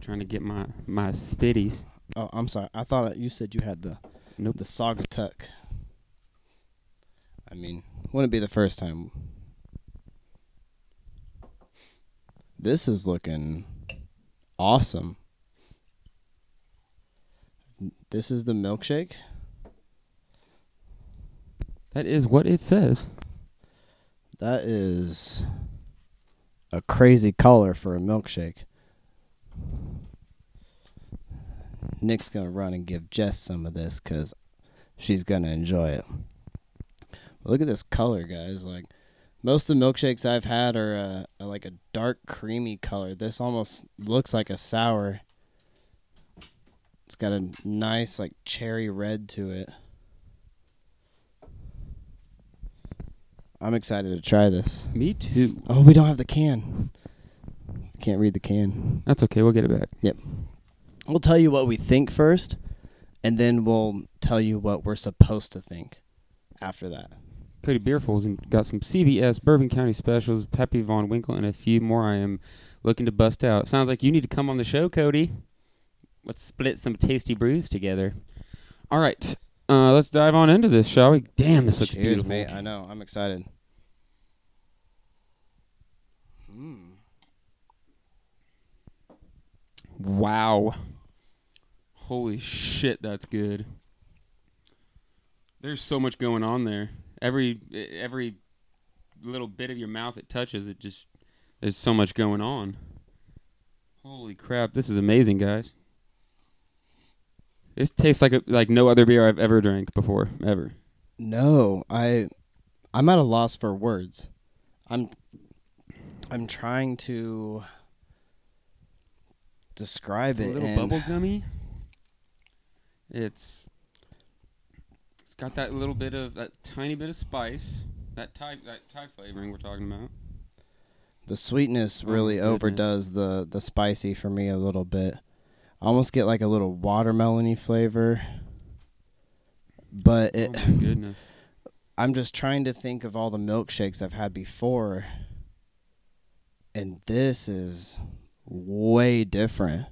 Trying to get my my spitties. Oh, I'm sorry. I thought you said you had the nope. the Saga Tuck. I mean, wouldn't be the first time. This is looking awesome. This is the milkshake. That is what it says. That is a crazy color for a milkshake. Nick's gonna run and give Jess some of this because she's gonna enjoy it. Look at this color, guys. Like most of the milkshakes I've had are, uh, are like a dark creamy color. This almost looks like a sour. It's got a nice like cherry red to it. I'm excited to try this. Me too. Oh, we don't have the can. Can't read the can. That's okay. We'll get it back. Yep. We'll tell you what we think first, and then we'll tell you what we're supposed to think after that. Cody Beerfuls and got some CBS Bourbon County specials, Pappy Van Winkle, and a few more. I am looking to bust out. Sounds like you need to come on the show, Cody. Let's split some tasty brews together. All right, uh, let's dive on into this, shall we? Damn, this looks Cheers, beautiful. mate. I know. I'm excited. Wow. Holy shit, that's good. There's so much going on there. Every every little bit of your mouth it touches, it just there's so much going on. Holy crap, this is amazing, guys. This tastes like a, like no other beer I've ever drank before, ever. No, I I'm at a loss for words. I'm I'm trying to describe it. It's a little bubble gummy. It's it's got that little bit of that tiny bit of spice, that Thai that Thai flavoring we're talking about. The sweetness Oh really goodness. overdoes the the spicy for me a little bit. I almost get like a little watermelony flavor. But it Oh goodness. I'm just trying to think of all the milkshakes I've had before. And this is way different.